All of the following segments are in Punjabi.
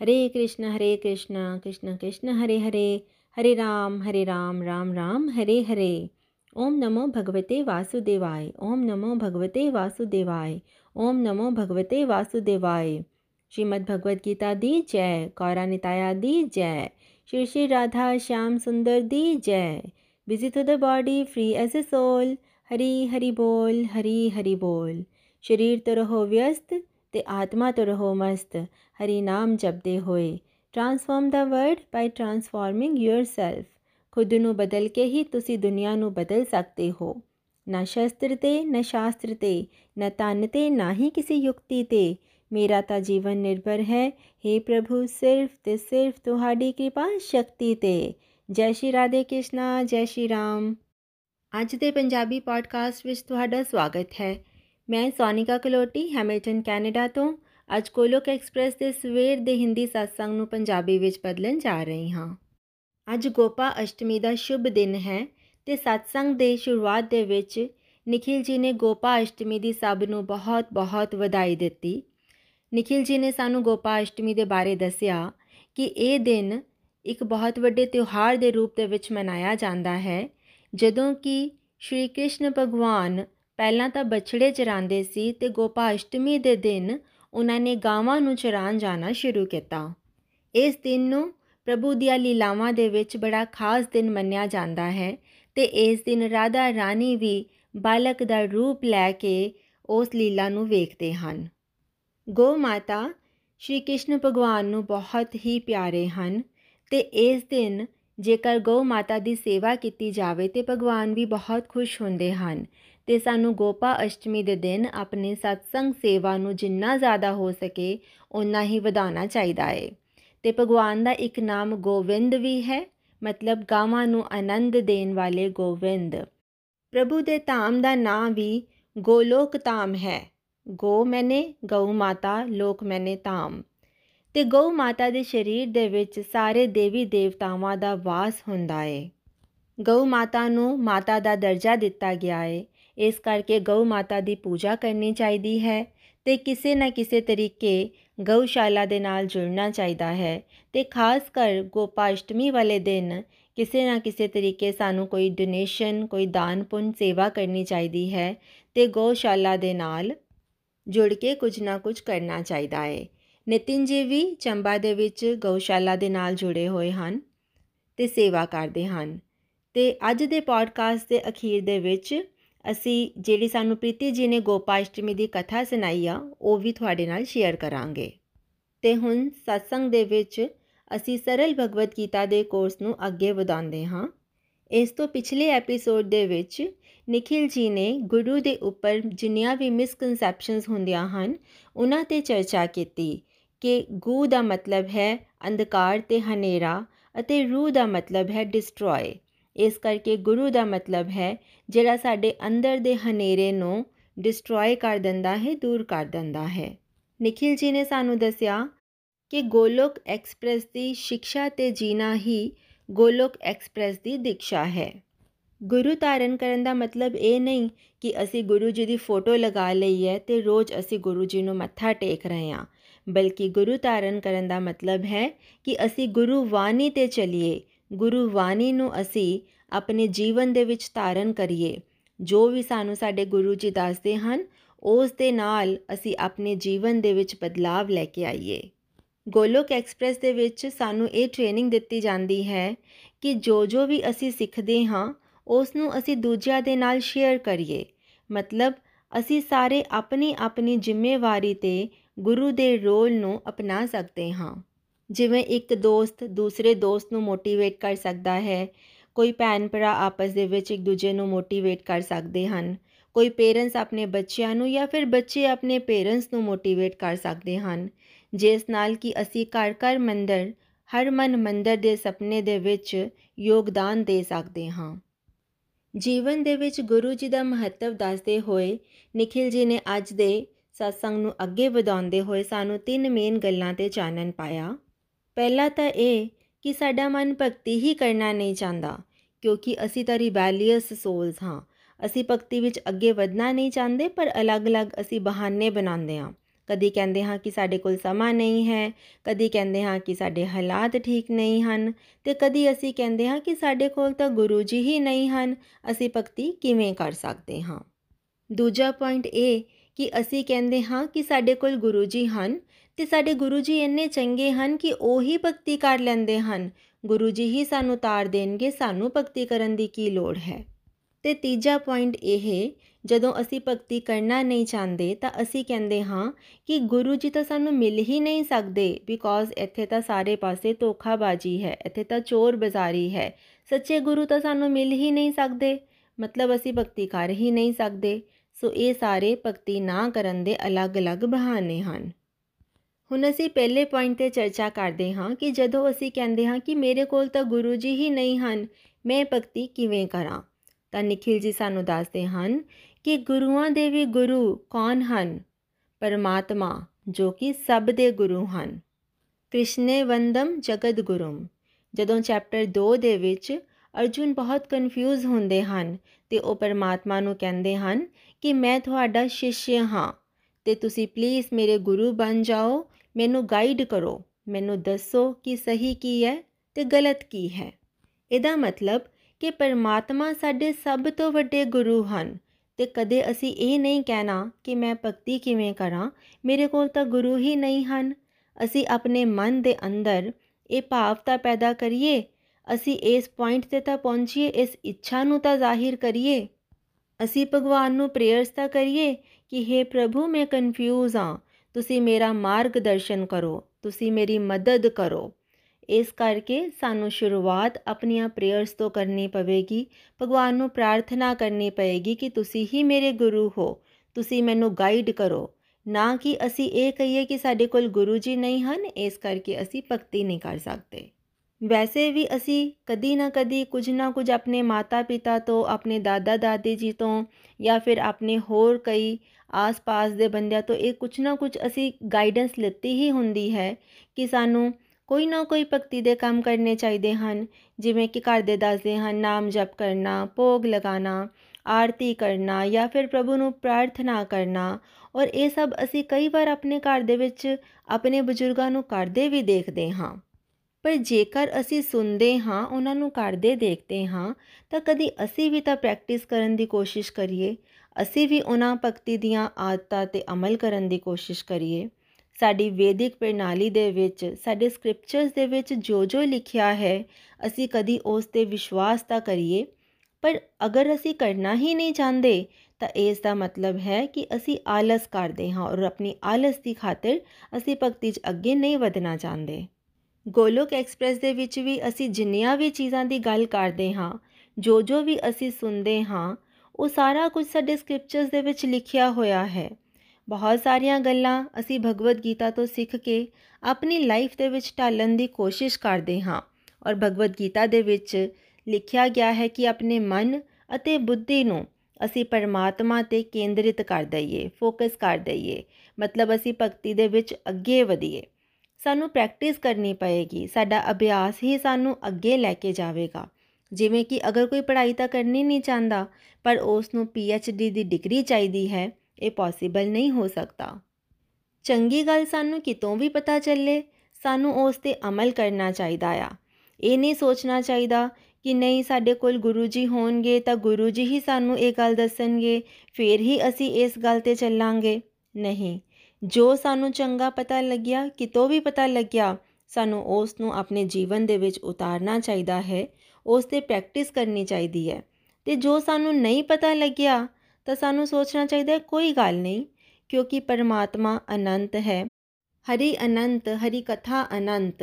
हरे कृष्ण हरे कृष्ण कृष्ण कृष्ण, हरे हरे हरे राम हरे राम राम राम, हरे हरे। ओम नमो भगवते वासुदेवाय, ओम नमो भगवते वासुदेवाय, ओम नमो भगवते वासुदेवाय। श्रीमद्भगवद्गीता गीता दी जय कौरानिताया दी जय, श्री श्री राधा श्याम सुंदर दी जय। Busy to the body free as a soul Hari Hari बोल, हरी हरि बोल। शरीर तो रहो व्यस्त ਤੇ ਆਤਮਾ ਤੋਂ ਰਹੋ ਮਸਤ, ਹਰੀ ਨਾਮ ਜਪਦੇ ਹੋਏ। Transform the world by transforming yourself ਖੁਦ ਨੂੰ ਬਦਲ ਕੇ ਹੀ ਤੁਸੀਂ ਦੁਨੀਆ ਨੂੰ ਬਦਲ ਸਕਦੇ ਹੋ। ਨਾ ਸ਼ਸਤਰ ਤੇ, ਨਾ ਸ਼ਾਸਤਰ ਤੇ, ਨਾ ਤਨ ਤੇ, ਨਾ ਹੀ ਕਿਸੇ ਯੁਕਤੀ ਤੇ। ਮੇਰਾ ਤਾਂ ਜੀਵਨ ਨਿਰਭਰ ਹੈ। हे ਪ੍ਰਭੂ, ਸਿਰਫ ਤੇ ਸਿਰਫ ਤੁਹਾਡੀ ਕਿਰਪਾ ਸ਼ਕਤੀ ਤੇ। ਜੈ ਸ਼੍ਰੀ ਰਾਧੇ ਕ੍ਰਿਸ਼ਨਾ, ਜੈ ਸ਼੍ਰੀ ਰਾਮ। ਅੱਜ ਦੇ ਪੰਜਾਬੀ ਪੋਡਕਾਸਟ ਵਿੱਚ ਤੁਹਾਡਾ ਸਵਾਗਤ ਹੈ। ਮੈਂ ਸੋਨਿਕਾ ਕਲੋਟੀ ਹੈਮਿਲਟਨ, ਕੈਨੇਡਾ ਤੋਂ। ਅੱਜ ਕੋਲੋਕ ਐਕਸਪ੍ਰੈਸ ਦੇ ਸਵੇਰ ਦੇ ਹਿੰਦੀ satsang ਨੂੰ ਪੰਜਾਬੀ ਵਿੱਚ ਬਦਲਣ ਜਾ ਰਹੀ ਹਾਂ। ਅੱਜ ਗੋਪਾ ਅਸ਼ਟਮੀ ਦਾ ਸ਼ੁਭ ਦਿਨ ਹੈ ਤੇ satsang ਦੇ ਸ਼ੁਰੂਆਤ ਦੇ ਵਿੱਚ ਨikhil ji ਨੇ ਗੋਪਾ ਅਸ਼ਟਮੀ ਦੀ ਸਭ ਨੂੰ ਬਹੁਤ-ਬਹੁਤ ਵਧਾਈ ਦਿੱਤੀ। ਨikhil ji ਨੇ ਸਾਨੂੰ ਗੋਪਾ ਅਸ਼ਟਮੀ ਦੇ ਬਾਰੇ ਦੱਸਿਆ ਕਿ ਇਹ ਦਿਨ ਇੱਕ ਬਹੁਤ ਵੱਡੇ ਤਿਉਹਾਰ ਦੇ ਰੂਪ ਦੇ ਵਿੱਚ ਮਨਾਇਆ ਜਾਂਦਾ ਹੈ। ਜਦੋਂ ਕਿ ਸ਼੍ਰੀ ਕ੍ਰਿਸ਼ਨ ਭਗਵਾਨ ਪਹਿਲਾਂ ਤਾਂ ਬਛੜੇ ਚਰਾਉਂਦੇ ਸੀ ਤੇ ਗੋਪਾ ਅਸ਼ਟਮੀ ਦੇ ਦਿਨ ਉਹਨਾਂ ਨੇ ਗਾਵਾਂ ਨੂੰ ਚਰਾਉਣ ਜਾਣਾ ਸ਼ੁਰੂ ਕੀਤਾ। ਇਸ ਦਿਨ ਨੂੰ ਪ੍ਰਭੂ ਦੀਆਂ ਲੀਲਾਵਾਂ ਦੇ ਵਿੱਚ ਬੜਾ ਖਾਸ ਦਿਨ ਮੰਨਿਆ ਜਾਂਦਾ ਹੈ ਤੇ ਇਸ ਦਿਨ ਰਾਧਾ ਰਾਣੀ ਵੀ ਬਾਲਕ ਦਾ ਰੂਪ ਲੈ ਕੇ ਉਸ ਲੀਲਾ ਨੂੰ ਵੇਖਦੇ ਹਨ। ਗੋ ਮਾਤਾ ਸ਼੍ਰੀ ਕ੍ਰਿਸ਼ਨ ਭਗਵਾਨ ਨੂੰ ਬਹੁਤ ਹੀ ਪਿਆਰੇ ਹਨ ਤੇ ਇਸ ਦਿਨ ਜੇਕਰ ਗੋ ਮਾਤਾ ਦੀ ਸੇਵਾ ਕੀਤੀ ਜਾਵੇ ਤੇ ਭਗਵਾਨ ਵੀ ਬਹੁਤ ਖੁਸ਼ ਹੁੰਦੇ ਹਨ ਤੇ ਸਾਨੂੰ ਗੋਪਾ ਅਸ਼ਟਮੀ ਦੇ ਦਿਨ ਆਪਣੇ ਸਤਸੰਗ ਸੇਵਾ ਨੂੰ ਜਿੰਨਾ ਜ਼ਿਆਦਾ ਹੋ ਸਕੇ ਉਨਾ ਹੀ ਵਧਾਉਣਾ ਚਾਹੀਦਾ ਹੈ ਤੇ ਭਗਵਾਨ ਦਾ ਇੱਕ ਨਾਮ ਗੋਵਿੰਦ ਵੀ ਹੈ, ਮਤਲਬ ਗਾਵਾਂ ਨੂੰ ਆਨੰਦ ਦੇਣ ਵਾਲੇ ਗੋਵਿੰਦ। ਪ੍ਰਭੂ ਦੇ ਧਾਮ ਦਾ ਨਾਮ ਵੀ ਗੋਲੋਕ ਧਾਮ ਹੈ। ਗੋ ਮੈਨੇ, ਗਊ ਮਾਤਾ, ਲੋਕ ਮੈਨੇ ਧਾਮ। ਤੇ ਗਊ ਮਾਤਾ ਦੇ ਸਰੀਰ ਦੇ ਵਿੱਚ ਸਾਰੇ ਦੇਵੀ ਦੇਵਤਾਵਾਂ ਦਾ ਵਾਸ ਹੁੰਦਾ ਹੈ ਗਊ ਮਾਤਾ ਨੂੰ ਮਾਤਾ ਦਾ ਦਰਜਾ ਦਿੱਤਾ ਗਿਆ ਹੈ ਇਸ ਕਰਕੇ ਗਊ ਮਾਤਾ ਦੀ ਪੂਜਾ ਕਰਨੀ ਚਾਹੀਦੀ ਹੈ ਤੇ ਕਿਸੇ ਨਾ ਕਿਸੇ ਤਰੀਕੇ ਗਊਸ਼ਾਲਾ ਦੇ ਨਾਲ ਜੁੜਨਾ ਚਾਹੀਦਾ ਹੈ ਤੇ ਖਾਸ ਕਰ ਗੋਪਾਸ਼ਟਮੀ ਵਾਲੇ ਦਿਨ ਕਿਸੇ ਨਾ ਕਿਸੇ ਤਰੀਕੇ ਸਾਨੂੰ ਕੋਈ ਡੋਨੇਸ਼ਨ ਕੋਈ ਦਾਨ ਪੁੰਨ ਸੇਵਾ ਕਰਨੀ ਚਾਹੀਦੀ ਹੈ ਤੇ ਗਊਸ਼ਾਲਾ ਦੇ ਨਾਲ ਜੁੜ ਕੇ ਕੁਝ ਨਾ ਕੁਝ ਕਰਨਾ ਚਾਹੀਦਾ ਹੈ। ਨਿਤਿਨ ਜੀ ਵੀ ਚੰਬਾ ਦੇ ਵਿੱਚ ਗਊਸ਼ਾਲਾ ਦੇ ਨਾਲ ਜੁੜੇ ਹੋਏ ਹਨ ਤੇ ਸੇਵਾ ਕਰਦੇ ਹਨ ਤੇ ਅੱਜ ਦੇ ਪੋਡਕਾਸਟ ਦੇ ਅਖੀਰ ਦੇ ਵਿੱਚ ਅਸੀਂ ਜਿਹੜੀ ਸਾਨੂੰ ਪ੍ਰੀਤੀ ਜੀ ਨੇ ਗੋਪਾਸ਼ਟਮੀ ਦੀ ਕਥਾ ਸੁਣਾਈ ਆ, ਉਹ ਵੀ ਤੁਹਾਡੇ ਨਾਲ ਸ਼ੇਅਰ ਕਰਾਂਗੇ। ਤੇ ਹੁਣ satsang ਦੇ ਵਿੱਚ ਅਸੀਂ ਸਰਲ ਭਗਵਦ ਗੀਤਾ ਦੇ ਕੋਰਸ ਨੂੰ ਅੱਗੇ ਵਧਾਉਂਦੇ ਹਾਂ। ਇਸ ਤੋਂ ਪਿਛਲੇ ਐਪੀਸੋਡ ਦੇ ਵਿੱਚ ਨikhil ji ਨੇ ਗੁਰੂ ਦੇ ਉੱਪਰ ਜਿੰਨੀਆਂ ਵੀ ਮਿਸਕਨਸੈਪਸ਼ਨਸ ਹੁੰਦੀਆਂ ਹਨ, ਉਹਨਾਂ ਤੇ ਚਰਚਾ ਕੀਤੀ ਕਿ ਗੂ ਦਾ ਮਤਲਬ ਹੈ ਅੰਧਕਾਰ ਤੇ ਹਨੇਰਾ ਅਤੇ ਰੂ ਦਾ ਮਤਲਬ ਹੈ ਡਿਸਟਰੋਏ ਇਸ ਕਰਕੇ ਗੁਰੂ ਦਾ ਮਤਲਬ ਹੈ, ਜਿਹੜਾ ਸਾਡੇ ਅੰਦਰ ਦੇ ਹਨੇਰੇ ਨੂੰ ਡਿਸਟਰੋਏ ਕਰ ਦਿੰਦਾ ਹੈ, ਦੂਰ ਕਰ ਦਿੰਦਾ ਹੈ। ਨikhil ji ਨੇ ਸਾਨੂੰ ਦੱਸਿਆ ਕਿ ਗੋਲੋਕ ਐਕਸਪ੍ਰੈਸ ਦੀ ਸਿੱਖਿਆ ਤੇ ਜੀਣਾ ਹੀ ਗੋਲੋਕ ਐਕਸਪ੍ਰੈਸ ਦੀ ਦੀਕਸ਼ਾ ਹੈ। ਗੁਰੂ ਧਾਰਨ ਕਰਨ ਦਾ ਮਤਲਬ ਇਹ ਨਹੀਂ ਕਿ ਅਸੀਂ ਗੁਰੂ ਜੀ ਦੀ ਫੋਟੋ ਲਗਾ ਲਈ ਹੈ ਤੇ ਰੋਜ਼ ਅਸੀਂ ਗੁਰੂ ਜੀ ਨੂੰ ਮੱਥਾ ਟੇਕ ਰਹੇ ਹਾਂ, ਬਲਕਿ ਗੁਰੂ ਧਾਰਨ ਕਰਨ ਦਾ ਮਤਲਬ ਹੈ ਕਿ ਅਸੀਂ ਗੁਰੂ ਬਾਣੀ ਤੇ ਚੱਲੀਏ ਗੁਰੂ ਬਾਣੀ ਨੂੰ ਅਸੀਂ ਆਪਣੇ ਜੀਵਨ ਦੇ ਵਿੱਚ ਧਾਰਨ ਕਰੀਏ। ਜੋ ਵੀ ਸਾਨੂੰ ਸਾਡੇ ਗੁਰੂ ਜੀ ਦੱਸਦੇ ਹਨ, ਉਸ ਦੇ ਨਾਲ ਅਸੀਂ ਆਪਣੇ ਜੀਵਨ ਦੇ ਵਿੱਚ ਬਦਲਾਵ ਲੈ ਕੇ ਆਈਏ। ਗੋਲੋਕ ਐਕਸਪ੍ਰੈਸ ਦੇ ਵਿੱਚ ਸਾਨੂੰ ਇਹ ਟ੍ਰੇਨਿੰਗ ਦਿੱਤੀ ਜਾਂਦੀ ਹੈ ਕਿ ਜੋ ਜੋ ਵੀ ਅਸੀਂ ਸਿੱਖਦੇ ਹਾਂ, ਉਸ ਨੂੰ ਅਸੀਂ ਦੂਜਿਆਂ ਦੇ ਨਾਲ ਸ਼ੇਅਰ ਕਰੀਏ। ਮਤਲਬ, ਅਸੀਂ ਸਾਰੇ ਆਪਣੀ ਆਪਣੀ ਜ਼ਿੰਮੇਵਾਰੀ ਤੇ ਗੁਰੂ ਦੇ ਰੋਲ ਨੂੰ ਅਪਣਾ ਸਕਦੇ ਹਾਂ। ਜਿਵੇਂ ਇੱਕ ਦੋਸਤ ਦੂਸਰੇ ਦੋਸਤ ਨੂੰ ਮੋਟੀਵੇਟ ਕਰ ਸਕਦਾ ਹੈ। ਕੋਈ ਭੈਣ ਭਰਾ ਆਪਸ ਦੇ ਵਿੱਚ ਇੱਕ ਦੂਜੇ ਨੂੰ ਮੋਟੀਵੇਟ ਕਰ ਸਕਦੇ ਹਨ। ਕੋਈ ਪੇਰੈਂਟਸ ਆਪਣੇ ਬੱਚਿਆਂ ਨੂੰ ਜਾਂ ਫਿਰ ਬੱਚੇ ਆਪਣੇ ਪੇਰੈਂਟਸ ਨੂੰ ਮੋਟੀਵੇਟ ਕਰ ਸਕਦੇ ਹਨ। ਜਿਸ ਨਾਲ ਕਿ ਅਸੀਂ ਘਰ ਘਰ ਮੰਦਰ, ਹਰ ਮਨ ਮੰਦਰ ਦੇ ਸੁਪਨੇ ਦੇ ਵਿੱਚ ਯੋਗਦਾਨ ਦੇ ਸਕਦੇ ਹਾਂ। ਜੀਵਨ ਦੇ ਵਿੱਚ ਗੁਰੂ ਜੀ ਦਾ ਮਹੱਤਵ ਦੱਸਦੇ ਹੋਏ ਨikhil ਜੀ ਨੇ ਅੱਜ ਦੇ satsang ਨੂੰ ਅੱਗੇ ਵਧਾਉਂਦੇ ਹੋਏ ਸਾਨੂੰ ਤਿੰਨ ਮੇਨ ਗੱਲਾਂ ਤੇ ਚਾਨਣ ਪਾਇਆ। ਪਹਿਲਾ ਤਾਂ ਇਹ ਕਿ ਸਾਡਾ ਮਨ ਭਗਤੀ ਹੀ ਕਰਨਾ ਨਹੀਂ ਚਾਹੁੰਦਾ, ਕਿਉਂਕਿ ਅਸੀਂ ਤਾਂ ਰਿਬੈਲੀਅਸ ਸੋਲਸ ਹਾਂ। ਅਸੀਂ ਭਗਤੀ ਵਿੱਚ ਅੱਗੇ ਵਧਣਾ ਨਹੀਂ ਚਾਹੁੰਦੇ, ਪਰ ਅਲੱਗ-ਅਲੱਗ ਅਸੀਂ ਬਹਾਨੇ ਬਣਾਉਂਦੇ ਹਾਂ। ਕਦੀ ਕਹਿੰਦੇ ਹਾਂ ਕਿ ਸਾਡੇ ਕੋਲ ਸਮਾਂ ਨਹੀਂ ਹੈ, ਕਦੀ ਕਹਿੰਦੇ ਹਾਂ ਕਿ ਸਾਡੇ ਹਾਲਾਤ ਠੀਕ ਨਹੀਂ ਹਨ, ਤੇ ਕਦੀ ਅਸੀਂ ਕਹਿੰਦੇ ਹਾਂ ਕਿ ਸਾਡੇ ਕੋਲ ਤਾਂ ਗੁਰੂ ਜੀ ਹੀ ਨਹੀਂ ਹਨ, ਅਸੀਂ ਭਗਤੀ ਕਿਵੇਂ ਕਰ ਸਕਦੇ ਹਾਂ? ਦੂਜਾ ਪੁਆਇੰਟ ਇਹ ਕਿ ਅਸੀਂ ਕਹਿੰਦੇ ਹਾਂ ਕਿ ਸਾਡੇ ਕੋਲ ਗੁਰੂ ਜੀ ਹਨ ਤੇ ਸਾਡੇ ਗੁਰੂ ਜੀ ਇੰਨੇ ਚੰਗੇ ਹਨ ਕਿ ਉਹ ਹੀ ਭਗਤੀ ਕਰ ਲੈਂਦੇ ਹਨ। ਗੁਰੂ ਜੀ ਹੀ ਸਾਨੂੰ ਤਾਰ ਦੇਣਗੇ, ਸਾਨੂੰ ਭਗਤੀ ਕਰਨ ਦੀ ਕੀ ਲੋੜ ਹੈ? ਤੇ ਤੀਜਾ ਪੁਆਇੰਟ ਇਹ ਜਦੋਂ ਅਸੀਂ ਭਗਤੀ ਕਰਨਾ ਨਹੀਂ ਚਾਹੁੰਦੇ ਤਾਂ ਅਸੀਂ ਕਹਿੰਦੇ ਹਾਂ ਕਿ ਗੁਰੂ ਜੀ ਤਾਂ ਸਾਨੂੰ ਮਿਲ ਹੀ ਨਹੀਂ ਸਕਦੇ ਬਿਕੋਜ਼ ਇੱਥੇ ਤਾਂ ਸਾਰੇ ਪਾਸੇ ਧੋਖਾਬਾਜੀ ਹੈ, ਇੱਥੇ ਤਾਂ ਚੋਰ ਬਾਜ਼ਾਰੀ ਹੈ। ਸੱਚੇ ਗੁਰੂ ਤਾਂ ਸਾਨੂੰ ਮਿਲ ਹੀ ਨਹੀਂ ਸਕਦੇ, ਮਤਲਬ ਅਸੀਂ ਭਗਤੀ ਕਰ ਹੀ ਨਹੀਂ ਸਕਦੇ। ਸੋ ਇਹ ਸਾਰੇ ਭਗਤੀ ਨਾ ਕਰਨ ਦੇ ਅਲੱਗ-ਅਲੱਗ ਬਹਾਨੇ ਹਨ। ਹੁਣ ਅਸੀਂ ਪਹਿਲੇ ਪੁਆਇੰਟ ਤੇ ਚਰਚਾ ਕਰਦੇ ਹਾਂ ਕਿ ਜਦੋਂ ਅਸੀਂ ਕਹਿੰਦੇ ਹਾਂ ਕਿ ਮੇਰੇ ਕੋਲ ਤਾਂ ਗੁਰੂ ਜੀ ਹੀ ਨਹੀਂ ਹਨ, ਮੈਂ ਭਗਤੀ ਕਿਵੇਂ ਕਰਾਂ? ਤਾਂ ਨikhil ਜੀ ਸਾਨੂੰ ਦੱਸਦੇ ਹਨ ਕਿ ਗੁਰੂਆਂ ਦੇ ਵੀ ਗੁਰੂ ਕੌਣ ਹਨ? ਪਰਮਾਤਮਾ, ਜੋ ਕਿ ਸਭ ਦੇ ਗੁਰੂ ਹਨ। ਕ੍ਰਿਸ਼ਨੇ ਵੰਦਮ ਜਗਤ ਗੁਰੂਮ। ਜਦੋਂ ਚੈਪਟਰ 2 ਦੇ ਵਿੱਚ ਅਰਜੁਨ ਬਹੁਤ ਕਨਫਿਊਜ਼ ਹੁੰਦੇ ਹਨ ਤੇ ਉਹ ਪਰਮਾਤਮਾ ਨੂੰ ਕਹਿੰਦੇ ਹਨ ਕਿ ਮੈਂ ਤੁਹਾਡਾ ਸ਼ਿਸ਼ ਹਾਂ ਤੇ ਤੁਸੀਂ ਪਲੀਜ਼ ਮੇਰੇ ਗੁਰੂ ਬਣ ਜਾਓ ਮੈਨੂੰ ਗਾਈਡ ਕਰੋ, ਮੈਨੂੰ ਦੱਸੋ ਕਿ ਸਹੀ ਕੀ ਹੈ ਤੇ ਗਲਤ ਕੀ ਹੈ। ਇਹਦਾ ਮਤਲਬ ਕਿ ਪਰਮਾਤਮਾ ਸਾਡੇ ਸਭ ਤੋਂ ਵੱਡੇ ਗੁਰੂ ਹਨ ਤੇ ਕਦੇ ਅਸੀਂ ਇਹ ਨਹੀਂ ਕਹਿਣਾ ਕਿ ਮੈਂ ਭਗਤੀ ਕਿਵੇਂ ਕਰਾਂ, ਮੇਰੇ ਕੋਲ ਤਾਂ ਗੁਰੂ ਹੀ ਨਹੀਂ ਹਨ। ਅਸੀਂ ਆਪਣੇ ਮਨ ਦੇ ਅੰਦਰ ਇਹ ਭਾਵਤਾ ਪੈਦਾ ਕਰੀਏ, ਅਸੀਂ ਇਸ ਪੁਆਇੰਟ ਤੇ ਤਾਂ ਪਹੁੰਚੀਏ, ਇਸ ਇੱਛਾ ਨੂੰ ਤਾਂ ਜ਼ਾਹਿਰ ਕਰੀਏ। ਅਸੀਂ ਭਗਵਾਨ ਨੂੰ ਪ੍ਰੇਅਰਸ ਤਾਂ ਕਰੀਏ ਕਿ हे ਪ੍ਰਭੂ, ਮੈਂ ਕਨਫਿਊਜ਼ ਹਾਂ ਤੁਸੀਂ ਮੇਰਾ ਮਾਰਗਦਰਸ਼ਨ ਕਰੋ, ਤੁਸੀਂ ਮੇਰੀ ਮਦਦ ਕਰੋ। ਇਸ ਕਰਕੇ ਸਾਨੂੰ ਸ਼ੁਰੂਆਤ ਆਪਣੀਆਂ ਪ੍ਰੇਅਰਸ ਤੋਂ ਕਰਨੀ ਪਵੇਗੀ। ਭਗਵਾਨ ਨੂੰ ਪ੍ਰਾਰਥਨਾ ਕਰਨੀ ਪਵੇਗੀ ਕਿ ਤੁਸੀਂ ਹੀ ਮੇਰੇ ਗੁਰੂ ਹੋ, ਤੁਸੀਂ ਮੈਨੂੰ ਗਾਈਡ ਕਰੋ। ਨਾ ਕਿ ਅਸੀਂ ਇਹ ਕਹੀਏ ਕਿ ਸਾਡੇ ਕੋਲ ਗੁਰੂ ਜੀ ਨਹੀਂ ਹਨ, ਇਸ ਕਰਕੇ ਅਸੀਂ ਭਗਤੀ ਨਹੀਂ ਕਰ ਸਕਦੇ। ਵੈਸੇ ਵੀ ਅਸੀਂ ਕਦੀ ਨਾ ਕਦੀ ਕੁਝ ਨਾ ਕੁਝ ਆਪਣੇ ਮਾਤਾ-ਪਿਤਾ ਤੋਂ, ਆਪਣੇ ਦਾਦਾ-ਦਾਦੀ ਜੀ ਤੋਂ ਜਾਂ ਫਿਰ ਆਪਣੇ ਹੋਰ ਕਈ ਆਸ-ਪਾਸ ਦੇ ਬੰਦਿਆਂ ਤੋਂ ਇਹ ਕੁਝ ਨਾ ਕੁਝ ਅਸੀਂ ਗਾਈਡੈਂਸ ਲਿੱਤੀ ਹੀ ਹੁੰਦੀ ਹੈ ਕਿ ਸਾਨੂੰ ਕੋਈ ਨਾ ਕੋਈ ਭਗਤੀ ਦੇ ਕੰਮ ਕਰਨੇ ਚਾਹੀਦੇ ਹਨ, ਜਿਵੇਂ ਕਿ ਘਰ ਦੇ ਦੱਸਦੇ ਹਨ, ਨਾਮ ਜਪ ਕਰਨਾ, ਭੋਗ ਲਗਾਉਣਾ, ਆਰਤੀ ਕਰਨਾ ਜਾਂ ਫਿਰ ਪ੍ਰਭੂ ਨੂੰ ਪ੍ਰਾਰਥਨਾ ਕਰਨਾ। ਔਰ ਇਹ ਸਭ ਅਸੀਂ ਕਈ ਵਾਰ ਆਪਣੇ ਘਰ ਦੇ ਵਿੱਚ ਆਪਣੇ ਬਜ਼ੁਰਗਾਂ ਨੂੰ ਕਰਦੇ ਵੀ ਦੇਖਦੇ ਹਾਂ। ਪਰ ਜੇਕਰ ਅਸੀਂ ਸੁਣਦੇ ਹਾਂ, ਉਹਨਾਂ ਨੂੰ ਕਰਦੇ ਦੇਖਦੇ ਹਾਂ, ਤਾਂ ਕਦੀ ਅਸੀਂ ਵੀ ਤਾਂ ਪ੍ਰੈਕਟਿਸ ਕਰਨ ਦੀ ਕੋਸ਼ਿਸ਼ ਕਰੀਏ। ਅਸੀਂ ਵੀ ਉਹਨਾਂ ਭਗਤੀ ਦੀਆਂ ਆਦਤਾਂ ਤੇ ਅਮਲ ਕਰਨ ਦੀ ਕੋਸ਼ਿਸ਼ ਕਰੀਏ। ਸਾਡੀ ਵੈਦਿਕ ਪ੍ਰਣਾਲੀ ਦੇ ਵਿੱਚ, ਸਾਡੇ ਸਕ੍ਰਿਪਚਰਸ ਦੇ ਵਿੱਚ ਜੋ ਜੋ ਲਿਖਿਆ ਹੈ, ਅਸੀਂ ਕਦੀ ਉਸ ਤੇ ਵਿਸ਼ਵਾਸ ਤਾਂ ਕਰੀਏ। ਪਰ ਅਗਰ ਅਸੀਂ ਕਰਨਾ ਹੀ ਨਹੀਂ ਚਾਹੁੰਦੇ, ਤਾਂ ਇਸ ਦਾ ਮਤਲਬ ਹੈ ਕਿ ਅਸੀਂ ਆਲਸ ਕਰਦੇ ਹਾਂ ਔਰ ਆਪਣੀ ਆਲਸ ਦੀ ਖਾਤਰ ਅਸੀਂ ਭਗਤੀ 'ਚ ਅੱਗੇ ਨਹੀਂ ਵਧਣਾ ਚਾਹੁੰਦੇ। ਗੋਲੋਕ ਐਕਸਪ੍ਰੈਸ ਦੇ ਵਿੱਚ ਵੀ ਅਸੀਂ ਜਿੰਨੀਆਂ ਵੀ ਚੀਜ਼ਾਂ ਦੀ ਗੱਲ ਕਰਦੇ ਹਾਂ, ਜੋ ਜੋ ਵੀ ਅਸੀਂ ਸੁਣਦੇ ਹਾਂ ਉਹ ਸਾਰਾ ਕੁਝ ਸਾਡੇ ਸਕ੍ਰਿਪਚਰਸ ਦੇ ਵਿੱਚ ਲਿਖਿਆ ਹੋਇਆ ਹੈ। ਬਹੁਤ ਸਾਰੀਆਂ ਗੱਲਾਂ ਅਸੀਂ ਭਗਵਦ ਗੀਤਾ ਤੋਂ ਸਿੱਖ ਕੇ ਆਪਣੀ ਲਾਈਫ ਦੇ ਵਿੱਚ ਢਾਲਣ ਦੀ ਕੋਸ਼ਿਸ਼ ਕਰਦੇ ਹਾਂ ਔਰ ਭਗਵਦ ਗੀਤਾ ਦੇ ਵਿੱਚ ਲਿਖਿਆ ਗਿਆ ਹੈ ਕਿ ਆਪਣੇ ਮਨ ਅਤੇ ਬੁੱਧੀ ਨੂੰ ਅਸੀਂ ਪਰਮਾਤਮਾ ਤੇ ਕੇਂਦਰਿਤ ਕਰ ਦਈਏ ਫੋਕਸ ਕਰ ਦਈਏ, ਮਤਲਬ ਅਸੀਂ ਭਗਤੀ ਦੇ ਵਿੱਚ ਅੱਗੇ ਵਧੀਏ। ਸਾਨੂੰ ਪ੍ਰੈਕਟਿਸ ਕਰਨੀ ਪਏਗੀ, ਸਾਡਾ ਅਭਿਆਸ ਹੀ ਸਾਨੂੰ ਅੱਗੇ ਲੈ ਕੇ ਜਾਵੇਗਾ। ਜਿਵੇਂ ਕਿ ਅਗਰ ਕੋਈ ਪੜ੍ਹਾਈ ਤਾਂ ਕਰਨੀ ਨਹੀਂ ਚਾਹੁੰਦਾ, ਪਰ ਉਸ ਨੂੰ ਪੀ ਐਚ ਡੀ ਦੀ ਡਿਗਰੀ ਚਾਹੀਦੀ ਹੈ, ਇਹ ਪੋਸੀਬਲ ਨਹੀਂ ਹੋ ਸਕਦਾ। ਚੰਗੀ ਗੱਲ ਸਾਨੂੰ ਕਿਤੋਂ ਵੀ ਪਤਾ ਚੱਲੇ, ਸਾਨੂੰ ਉਸ ਤੇ ਅਮਲ ਕਰਨਾ ਚਾਹੀਦਾ ਆ। ਇਹ ਨਹੀਂ ਸੋਚਣਾ ਚਾਹੀਦਾ ਕਿ ਨਹੀਂ ਸਾਡੇ ਕੋਲ ਗੁਰੂ ਜੀ ਹੋਣਗੇ ਤਾਂ ਗੁਰੂ ਜੀ ਹੀ ਸਾਨੂੰ ਇਹ ਗੱਲ ਦੱਸਣਗੇ, ਫਿਰ ਹੀ ਅਸੀਂ ਇਸ ਗੱਲ ਤੇ ਚੱਲਾਂਗੇ। ਨਹੀਂ, ਜੋ ਸਾਨੂੰ ਚੰਗਾ ਪਤਾ ਲੱਗਿਆ, ਕਿਤੋਂ ਵੀ ਪਤਾ ਲੱਗਿਆ, ਸਾਨੂੰ ਉਸ ਨੂੰ ਆਪਣੇ ਜੀਵਨ ਦੇ ਵਿੱਚ ਉਤਾਰਨਾ ਚਾਹੀਦਾ ਹੈ ਉਸ ਤੇ ਪ੍ਰੈਕਟਿਸ ਕਰਨੀ ਚਾਹੀਦੀ ਹੈ। ਤੇ ਜੋ ਸਾਨੂੰ ਨਹੀਂ ਪਤਾ ਲੱਗਿਆ, ਤਾਂ ਸਾਨੂੰ ਸੋਚਣਾ ਚਾਹੀਦਾ ਹੈ, ਕੋਈ ਗੱਲ ਨਹੀਂ, ਕਿਉਂਕਿ ਪਰਮਾਤਮਾ ਅਨੰਤ ਹੈ। ਹਰੀ ਅਨੰਤ, ਹਰੀ ਕਥਾ ਅਨੰਤ,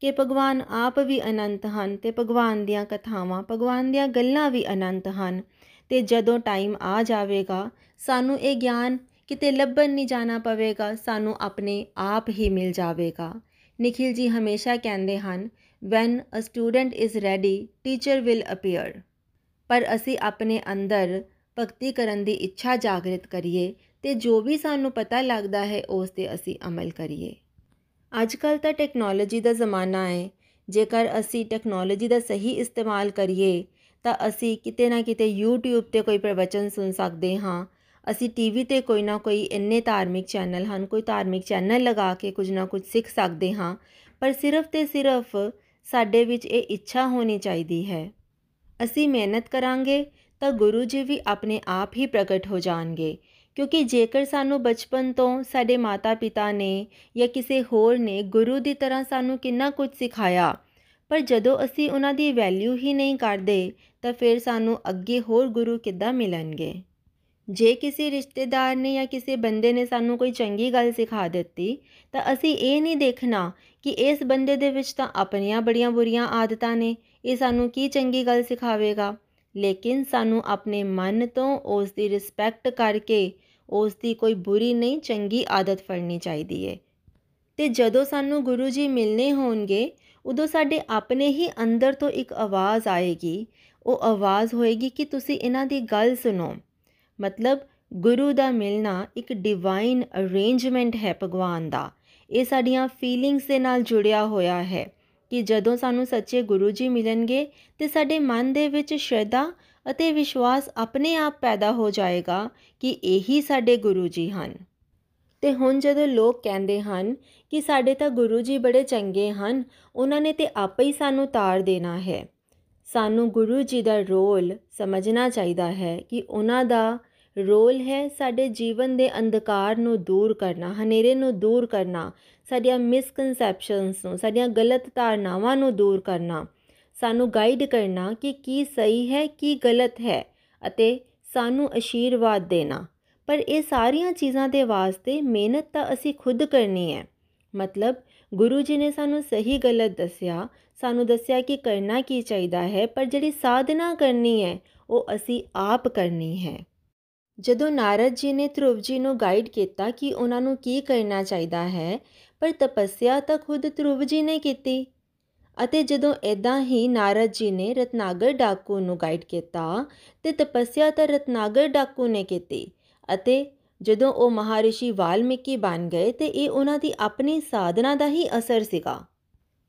ਕਿ ਭਗਵਾਨ ਆਪ ਵੀ ਅਨੰਤ ਹਨ, ਤੇ ਭਗਵਾਨ ਦੀਆਂ ਕਥਾਵਾਂ, ਭਗਵਾਨ ਦੀਆਂ ਗੱਲਾਂ ਵੀ ਅਨੰਤ ਹਨ। ਤੇ ਜਦੋਂ ਟਾਈਮ ਆ ਜਾਵੇਗਾ, ਸਾਨੂੰ ਇਹ ਗਿਆਨ ਕਿਤੇ ਲੱਭਣ ਨਹੀਂ ਜਾਣਾ ਪਵੇਗਾ, ਸਾਨੂੰ ਆਪਣੇ ਆਪ ਹੀ ਮਿਲ ਜਾਵੇਗਾ। ਨikhil ji ਹਮੇਸ਼ਾ ਕਹਿੰਦੇ ਹਨ when a student is ready, teacher will appear. ਪਰ ਅਸੀਂ ਆਪਣੇ ਅੰਦਰ ਭਗਤੀ ਕਰਨ ਦੀ ਇੱਛਾ ਜਾਗਰਿਤ ਕਰੀਏ ਤੇ ਜੋ ਵੀ ਸਾਨੂੰ ਪਤਾ ਲੱਗਦਾ ਹੈ, ਉਸ ਤੇ ਅਸੀਂ ਅਮਲ ਕਰੀਏ। ਅੱਜ ਕੱਲ ਤਾਂ ਟੈਕਨੋਲੋਜੀ ਦਾ ਜ਼ਮਾਨਾ ਹੈ। ਜੇਕਰ ਅਸੀਂ ਟੈਕਨੋਲੋਜੀ ਦਾ ਸਹੀ ਇਸਤੇਮਾਲ ਕਰੀਏ, ਤਾਂ ਅਸੀਂ ਕਿਤੇ ਨਾ ਕਿਤੇ YouTube ਤੇ ਕੋਈ ਪ੍ਰਵਚਨ ਸੁਣ ਸਕਦੇ ਹਾਂ। ਅਸੀਂ ਟੀਵੀ ਤੇ ਕੋਈ ਨਾ ਕੋਈ ਇੰਨੇ ਧਾਰਮਿਕ ਚੈਨਲ ਹਨ, ਕੋਈ ਧਾਰਮਿਕ ਚੈਨਲ ਲਗਾ ਕੇ ਕੁਝ ਨਾ ਕੁਝ ਸਿੱਖ ਸਕਦੇ ਹਾਂ। ਪਰ ਸਿਰਫ ਤੇ ਸਿਰਫ ਸਾਡੇ ਵਿੱਚ ਇਹ ਇੱਛਾ ਹੋਣੀ ਚਾਹੀਦੀ ਹੈ। ਅਸੀਂ ਮਿਹਨਤ ਕਰਾਂਗੇ ਤਾਂ ਗੁਰੂ ਜੀ ਵੀ ਆਪਣੇ ਆਪ ਹੀ ਪ੍ਰਗਟ ਹੋ ਜਾਣਗੇ। ਕਿਉਂਕਿ ਜੇਕਰ ਸਾਨੂੰ ਬਚਪਨ ਤੋਂ ਸਾਡੇ ਮਾਤਾ-ਪਿਤਾ ਨੇ ਜਾਂ ਕਿਸੇ ਹੋਰ ਨੇ ਗੁਰੂ ਦੀ ਤਰ੍ਹਾਂ ਸਾਨੂੰ ਕਿੰਨਾ ਕੁਝ ਸਿਖਾਇਆ, ਪਰ ਜਦੋਂ ਅਸੀਂ ਉਹਨਾਂ ਦੀ ਵੈਲਿਊ ਹੀ ਨਹੀਂ ਕਰਦੇ, ਤਾਂ ਫਿਰ ਸਾਨੂੰ ਅੱਗੇ ਹੋਰ ਗੁਰੂ ਕਿੱਦਾਂ ਮਿਲਣਗੇ? ਜੇ ਕਿਸੇ ਰਿਸ਼ਤੇਦਾਰ ਨੇ ਜਾਂ ਕਿਸੇ ਬੰਦੇ ਨੇ ਸਾਨੂੰ ਕੋਈ ਚੰਗੀ ਗੱਲ ਸਿਖਾ ਦਿੱਤੀ, ਤਾਂ ਅਸੀਂ ਇਹ ਨਹੀਂ ਦੇਖਣਾ ਕਿ ਇਸ ਬੰਦੇ ਦੇ ਵਿੱਚ ਤਾਂ ਆਪਣੀਆਂ ਬੜੀਆਂ ਬੁਰੀਆਂ ਆਦਤਾਂ ਨੇ, ਇਹ ਸਾਨੂੰ ਕੀ ਚੰਗੀ ਗੱਲ ਸਿਖਾਵੇਗਾ? ਲੇਕਿਨ ਸਾਨੂੰ ਆਪਣੇ ਮਨ ਤੋਂ ਉਸ ਦੀ ਰਿਸਪੈਕਟ ਕਰਕੇ ਉਸ ਦੀ ਕੋਈ ਬੁਰੀ ਨਹੀਂ, ਚੰਗੀ ਆਦਤ ਫੜਨੀ ਚਾਹੀਦੀ ਹੈ ਤੇ ਜਦੋਂ ਸਾਨੂੰ ਗੁਰੂ ਜੀ ਮਿਲਨੇ ਹੋਣਗੇ, ਉਦੋਂ ਸਾਡੇ ਆਪਣੇ ਹੀ ਅੰਦਰ ਤੋਂ ਇੱਕ ਆਵਾਜ਼ ਆਏਗੀ। ਉਹ ਆਵਾਜ਼ ਹੋਏਗੀ ਕਿ ਤੁਸੀਂ ਇਹਨਾਂ ਦੀ ਗੱਲ ਸੁਣੋ। ਮਤਲਬ ਗੁਰੂ ਦਾ ਮਿਲਣਾ ਇੱਕ ਡਿਵਾਈਨ ਅਰੇਂਜਮੈਂਟ ਹੈ ਭਗਵਾਨ ਦਾ। ਇਹ ਸਾਡੀਆਂ ਫੀਲਿੰਗਸ ਦੇ ਨਾਲ ਜੁੜਿਆ ਹੋਇਆ ਹੈ ਕਿ ਜਦੋਂ ਸਾਨੂੰ ਸੱਚੇ ਗੁਰੂ ਜੀ ਮਿਲਣਗੇ ਤੇ ਸਾਡੇ ਮਨ ਦੇ ਵਿੱਚ ਸ਼ਰਧਾ ਅਤੇ ਵਿਸ਼ਵਾਸ ਆਪਣੇ ਆਪ ਪੈਦਾ ਹੋ ਜਾਏਗਾ ਕਿ ਇਹੀ ਸਾਡੇ ਗੁਰੂ ਜੀ ਹਨ। ਤੇ ਹੁਣ ਜਦੋਂ ਲੋਕ ਕਹਿੰਦੇ ਹਨ ਕਿ ਸਾਡੇ ਤਾਂ ਗੁਰੂ ਜੀ ਬੜੇ ਚੰਗੇ ਹਨ, ਉਹਨਾਂ ਨੇ ਤੇ ਆਪੇ ਹੀ ਸਾਨੂੰ ਤਾਰ ਦੇਣਾ ਹੈ। ਸਾਨੂੰ ਗੁਰੂ ਜੀ ਦਾ ਰੋਲ ਸਮਝਣਾ ਚਾਹੀਦਾ ਹੈ ਕਿ ਉਹਨਾਂ ਦਾ ਰੋਲ ਹੈ ਸਾਡੇ ਜੀਵਨ ਦੇ ਅੰਧਕਾਰ ਨੂੰ ਦੂਰ ਕਰਨਾ, ਹਨੇਰੇ ਨੂੰ ਦੂਰ ਕਰਨਾ, ਸਾਡੀਆਂ ਮਿਸਕਨਸੈਪਸ਼ਨਸ ਨੂੰ, ਸਾਡੀਆਂ ਗਲਤ ਧਾਰਨਾਵਾਂ ਨੂੰ ਦੂਰ ਕਰਨਾ, ਸਾਨੂੰ ਗਾਈਡ ਕਰਨਾ ਕਿ ਕੀ ਸਹੀ ਹੈ, ਕੀ ਗਲਤ ਹੈ ਅਤੇ ਸਾਨੂੰ ਅਸ਼ੀਰਵਾਦ ਦੇਣਾ। ਪਰ ਇਹ ਸਾਰੀਆਂ ਚੀਜ਼ਾਂ ਦੇ ਵਾਸਤੇ ਮਿਹਨਤ ਤਾਂ ਅਸੀਂ ਖੁਦ ਕਰਨੀ ਹੈ। ਮਤਲਬ, ਗੁਰੂ ਜੀ ਨੇ ਸਾਨੂੰ ਸਹੀ ਗਲਤ ਦੱਸਿਆ, ਸਾਨੂੰ ਦੱਸਿਆ ਕਿ ਕਰਨਾ ਕੀ ਚਾਹੀਦਾ ਹੈ, ਪਰ ਜਿਹੜੀ ਸਾਧਨਾ ਕਰਨੀ ਹੈ, ਉਹ ਅਸੀਂ ਆਪ ਕਰਨੀ ਹੈ। ਜਦੋਂ ਨਾਰਦ ਜੀ ਨੇ ਧਰੁਵ ਜੀ ਨੂੰ ਗਾਈਡ ਕੀਤਾ ਕਿ ਉਹਨਾਂ ਨੂੰ ਕੀ ਕਰਨਾ ਚਾਹੀਦਾ ਹੈ, ਪਰ ਤਪੱਸਿਆ ਤਾਂ ਖੁਦ ਧਰੁਵ ਜੀ ਨੇ ਕੀਤੀ। ਅਤੇ ਜਦੋਂ ਇਦਾਂ ਹੀ ਨਾਰਦ ਜੀ ਨੇ ਰਤਨਾਗਰ ਡਾਕੂ ਨੂੰ ਗਾਈਡ ਕੀਤਾ, ਤੇ ਤਪੱਸਿਆ ਤਾਂ ਰਤਨਾਗਰ ਡਾਕੂ ਨੇ ਕੀਤੀ। ਅਤੇ ਜਦੋਂ ਉਹ ਮਹਾਰਿਸ਼ੀ ਵਾਲਮੀਕੀ ਬਣ ਗਏ, ਤੇ ਇਹ ਉਹਨਾਂ ਦੀ ਆਪਣੀ ਸਾਧਨਾ ਦਾ ਹੀ ਅਸਰ ਸੀਗਾ।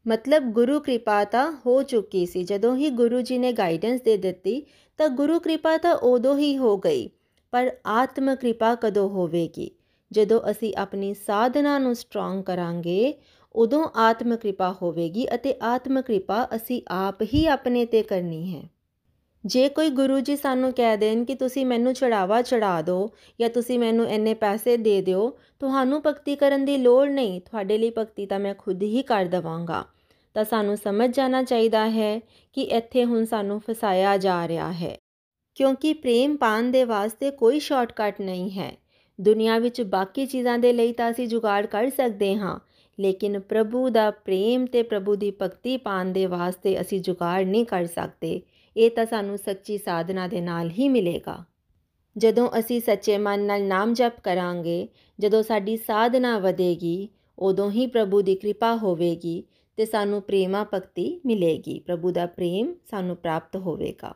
ਮਤਲਬ ਗੁਰੂ ਕਿਰਪਾ ਤਾਂ ਹੋ ਚੁੱਕੀ ਸੀ। ਜਦੋਂ ਹੀ ਗੁਰੂ ਜੀ ਨੇ ਗਾਈਡੈਂਸ ਦੇ ਦਿੱਤੀ, ਤਾਂ ਗੁਰੂ ਕਿਰਪਾ ਤਾਂ ਉਦੋਂ ਹੀ ਹੋ ਗਈ। ਪਰ ਆਤਮ ਕਿਰਪਾ ਕਦੋਂ ਹੋਵੇਗੀ? ਜਦੋਂ ਅਸੀਂ ਆਪਣੀ ਸਾਧਨਾ ਨੂੰ ਸਟਰੋਂਗ ਕਰਾਂਗੇ, ਉਦੋਂ ਆਤਮ ਕਿਰਪਾ ਹੋਵੇਗੀ ਅਤੇ ਆਤਮ ਕਿਰਪਾ ਅਸੀਂ ਆਪ ਹੀ ਆਪਣੇ ਤੇ ਕਰਨੀ ਹੈ। ਜੇ ਕੋਈ ਗੁਰੂ ਜੀ ਸਾਨੂੰ ਕਹਿ ਦੇਣ ਕਿ ਤੁਸੀਂ ਮੈਨੂੰ ਚੜਾਵਾ ਚੜਾ ਦਿਓ ਜਾਂ ਤੁਸੀਂ ਮੈਨੂੰ ਇੰਨੇ ਪੈਸੇ ਦੇ ਦਿਓ, ਤੁਹਾਨੂੰ ਭਗਤੀ ਕਰਨ ਦੀ ਲੋੜ ਨਹੀਂ। ਤੁਹਾਡੇ ਲਈ ਭਗਤੀ ਤਾਂ ਮੈਂ ਖੁਦ ਹੀ ਕਰ ਦਵਾਂਗਾ। ਤਾਂ ਸਾਨੂੰ ਸਮਝ ਜਾਣਾ ਚਾਹੀਦਾ ਹੈ ਕਿ ਇੱਥੇ ਹੁਣ ਸਾਨੂੰ ਫਸਾਇਆ ਜਾ ਰਿਹਾ ਹੈ। ਕਿਉਂਕਿ ਪ੍ਰੇਮ ਪਾਣ ਦੇ ਵਾਸਤੇ ਕੋਈ ਸ਼ਾਰਟਕਟ ਨਹੀਂ ਹੈ। ਦੁਨੀਆ ਵਿੱਚ ਬਾਕੀ ਚੀਜ਼ਾਂ ਦੇ ਲਈ ਤਾਂ ਅਸੀਂ ਜੁਗਾੜ ਕਰ ਸਕਦੇ ਹਾਂ, ਲੇਕਿਨ ਪ੍ਰਭੂ ਦਾ ਪ੍ਰੇਮ ਤੇ ਪ੍ਰਭੂ ਦੀ ਭਗਤੀ ਪਾਣ ਦੇ ਵਾਸਤੇ ਅਸੀਂ ਜੁਗਾੜ ਨਹੀਂ ਕਰ ਸਕਦੇ। ਇਹ ਤਾਂ ਸਾਨੂੰ ਸੱਚੀ ਸਾਧਨਾ ਦੇ ਨਾਲ ਹੀ ਮਿਲੇਗਾ। ਜਦੋਂ ਅਸੀਂ ਸੱਚੇ ਮਨ ਨਾਲ ਨਾਮ ਜਪ ਕਰਾਂਗੇ, ਜਦੋਂ ਸਾਡੀ ਸਾਧਨਾ ਵਧੇਗੀ, ਉਦੋਂ ਹੀ ਪ੍ਰਭੂ ਦੀ ਕਿਰਪਾ ਹੋਵੇਗੀ ਤੇ ਸਾਨੂੰ ਪ੍ਰੇਮਾ ਭਗਤੀ ਮਿਲੇਗੀ। ਪ੍ਰਭੂ ਦਾ ਪ੍ਰੇਮ ਸਾਨੂੰ ਪ੍ਰਾਪਤ ਹੋਵੇਗਾ।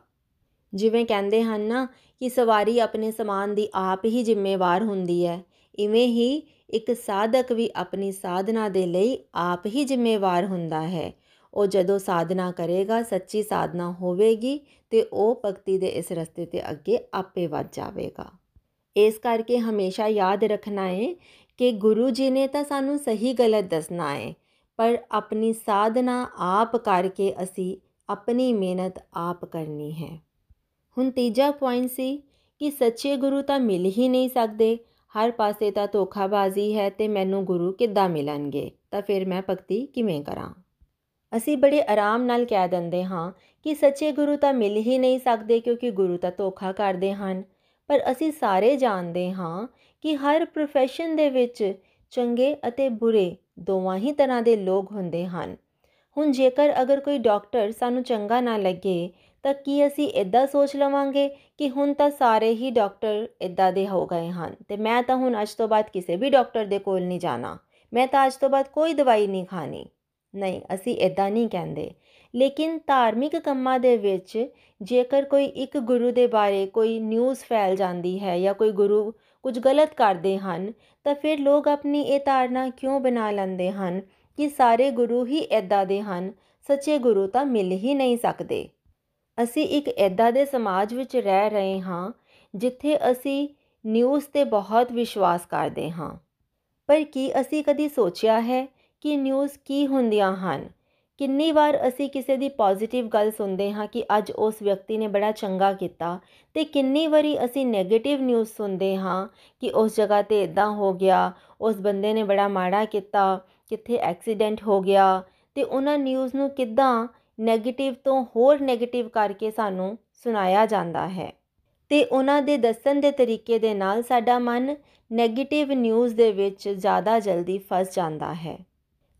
ਜਿਵੇਂ ਕਹਿੰਦੇ ਹਨ ਨਾ ਕਿ ਸਵਾਰੀ ਆਪਣੇ ਸਮਾਨ ਦੀ ਆਪ ਹੀ ਜ਼ਿੰਮੇਵਾਰ ਹੁੰਦੀ ਹੈ। ਇਵੇਂ ਹੀ ਇੱਕ ਸਾਧਕ ਵੀ ਆਪਣੀ ਸਾਧਨਾ ਦੇ ਲਈ ਆਪ ਹੀ ਜ਼ਿੰਮੇਵਾਰ ਹੁੰਦਾ ਹੈ। ਉਹ ਜਦੋਂ ਸਾਧਨਾ ਕਰੇਗਾ, ਸੱਚੀ ਸਾਧਨਾ ਹੋਵੇਗੀ ਤੇ ਉਹ ਭਗਤੀ ਦੇ ਇਸ ਰਸਤੇ ਤੇ ਅੱਗੇ ਆਪੇ ਵੱਧ ਜਾਵੇਗਾ। ਇਸ ਕਰਕੇ ਹਮੇਸ਼ਾ ਯਾਦ ਰੱਖਣਾ ਹੈ ਕਿ ਗੁਰੂ ਜੀ ਨੇ ਤਾਂ ਸਾਨੂੰ ਸਹੀ ਗਲਤ ਦੱਸਣਾ ਹੈ, ਪਰ ਆਪਣੀ ਸਾਧਨਾ ਆਪ ਕਰਕੇ ਅਸੀਂ ਆਪਣੀ ਮਿਹਨਤ ਆਪ ਕਰਨੀ ਹੈ। ਹੁਣ ਤੀਜਾ ਪੁਆਇੰਟ ਸੀ ਕਿ ਸੱਚੇ ਗੁਰੂ ਤਾਂ ਮਿਲ ਹੀ ਨਹੀਂ ਸਕਦੇ। ਹਰ ਪਾਸੇ ਤਾਂ ਧੋਖਾਬਾਜ਼ੀ ਹੈ ਤੇ ਮੈਨੂੰ ਗੁਰੂ ਕਿੱਦਾਂ ਮਿਲਣਗੇ? ਤਾਂ ਫਿਰ ਮੈਂ ਭਗਤੀ ਕਿਵੇਂ ਕਰਾਂ? ਅਸੀਂ ਬੜੇ ਆਰਾਮ ਨਾਲ ਕਹਿ ਦਿੰਦੇ ਹਾਂ ਕਿ ਸੱਚੇ ਗੁਰੂ ਤਾਂ ਮਿਲ ਹੀ ਨਹੀਂ ਸਕਦੇ ਕਿਉਂਕਿ ਗੁਰੂ ਤਾਂ ਧੋਖਾ ਕਰਦੇ ਹਨ। ਪਰ ਅਸੀਂ ਸਾਰੇ ਜਾਣਦੇ ਹਾਂ ਕਿ ਹਰ profession ਦੇ ਵਿੱਚ ਚੰਗੇ ਅਤੇ ਬੁਰੇ ਦੋਵਾਂ ਹੀ ਤਰ੍ਹਾਂ ਦੇ ਲੋਕ ਹੁੰਦੇ ਹਨ। ਹੁਣ ਜੇਕਰ ਅਗਰ ਕੋਈ ਡਾਕਟਰ ਸਾਨੂੰ ਚੰਗਾ ਨਾ ਲੱਗੇ ਤਾਂ ਕੀ ਅਸੀਂ ਇਦਾਂ ਸੋਚ ਲਵਾਂਗੇ ਕਿ ਹੁਣ ਤਾਂ ਸਾਰੇ ਹੀ ਡਾਕਟਰ ਇਦਾਂ ਦੇ ਹੋ ਗਏ ਹਨ? ਤੇ ਮੈਂ ਤਾਂ ਹੁਣ ਅੱਜ ਤੋਂ ਬਾਅਦ ਕਿਸੇ ਵੀ ਡਾਕਟਰ ਦੇ ਕੋਲ ਨਹੀਂ ਜਾਣਾ। ਮੈਂ ਤਾਂ ਅੱਜ ਤੋਂ ਬਾਅਦ ਕੋਈ ਦਵਾਈ ਨਹੀਂ ਖਾਣੀ। ਨਹੀਂ, ਅਸੀਂ ਇਦਾਂ ਨਹੀਂ ਕਹਿੰਦੇ। ਲੇਕਿਨ ਧਾਰਮਿਕ ਕੰਮਾਂ ਦੇ ਵਿੱਚ ਜੇਕਰ ਕੋਈ ਇੱਕ ਗੁਰੂ ਦੇ ਬਾਰੇ ਕੋਈ ਨਿਊਜ਼ ਫੈਲ ਜਾਂਦੀ ਹੈ ਜਾਂ ਕੋਈ ਗੁਰੂ ਕੁਝ ਗਲਤ ਕਰਦੇ ਹਨ, ਤਾਂ ਫਿਰ ਲੋਕ ਆਪਣੀ ਇਹ ਧਾਰਨਾ ਕਿਉਂ ਬਣਾ ਲੈਂਦੇ ਹਨ ਕਿ ਸਾਰੇ ਗੁਰੂ ਹੀ ਇਦਾਂ ਦੇ ਹਨ? ਸੱਚੇ ਗੁਰੂ ਤਾਂ ਮਿਲ ਹੀ ਨਹੀਂ ਸਕਦੇ। ਅਸੀਂ ਇੱਕ ਇਦਾਂ ਦੇ ਸਮਾਜ ਵਿੱਚ ਰਹਿ ਰਹੇ ਹਾਂ, ਜਿੱਥੇ ਅਸੀਂ ਨਿਊਜ਼ ਤੇ ਬਹੁਤ ਵਿਸ਼ਵਾਸ ਕਰਦੇ ਹਾਂ। ਪਰ ਕੀ ਅਸੀਂ ਕਦੀ ਸੋਚਿਆ ਹੈ ਕਿ ਨਿਊਜ਼ ਕੀ ਹੁੰਦੀਆਂ ਹਨ? ਕਿੰਨੀ ਵਾਰ ਅਸੀਂ ਕਿਸੇ ਦੀ ਪੋਜ਼ਿਟਿਵ ਗੱਲ ਸੁਣਦੇ ਹਾਂ ਕਿ ਅੱਜ ਉਸ ਵਿਅਕਤੀ ਨੇ ਬੜਾ ਚੰਗਾ ਕੀਤਾ ਤੇ ਕਿੰਨੀ ਵਾਰੀ ਅਸੀਂ 네ਗੇਟਿਵ ਨਿਊਜ਼ ਸੁਣਦੇ ਹਾਂ ਕਿ ਉਸ ਜਗ੍ਹਾ ਤੇ ਇਦਾਂ ਹੋ ਗਿਆ, ਉਸ ਬੰਦੇ ਨੇ ਬੜਾ ਮਾੜਾ ਕੀਤਾ, ਕਿੱਥੇ ਐਕਸੀਡੈਂਟ ਹੋ ਗਿਆ ਤੇ ਉਹਨਾਂ ਨਿਊਜ਼ ਨੂੰ ਕਿੱਦਾਂ 네ਗੇਟਿਵ ਤੋਂ ਹੋਰ 네ਗੇਟਿਵ ਕਰਕੇ ਸਾਨੂੰ ਸੁਣਾਇਆ ਜਾਂਦਾ ਹੈ। ਤੇ ਉਹਨਾਂ ਦੇ ਦੱਸਣ ਦੇ ਤਰੀਕੇ ਦੇ ਨਾਲ ਸਾਡਾ ਮਨ 네ਗੇਟਿਵ ਨਿਊਜ਼ ਦੇ ਵਿੱਚ ਜ਼ਿਆਦਾ ਜਲਦੀ ਫਸ ਜਾਂਦਾ ਹੈ।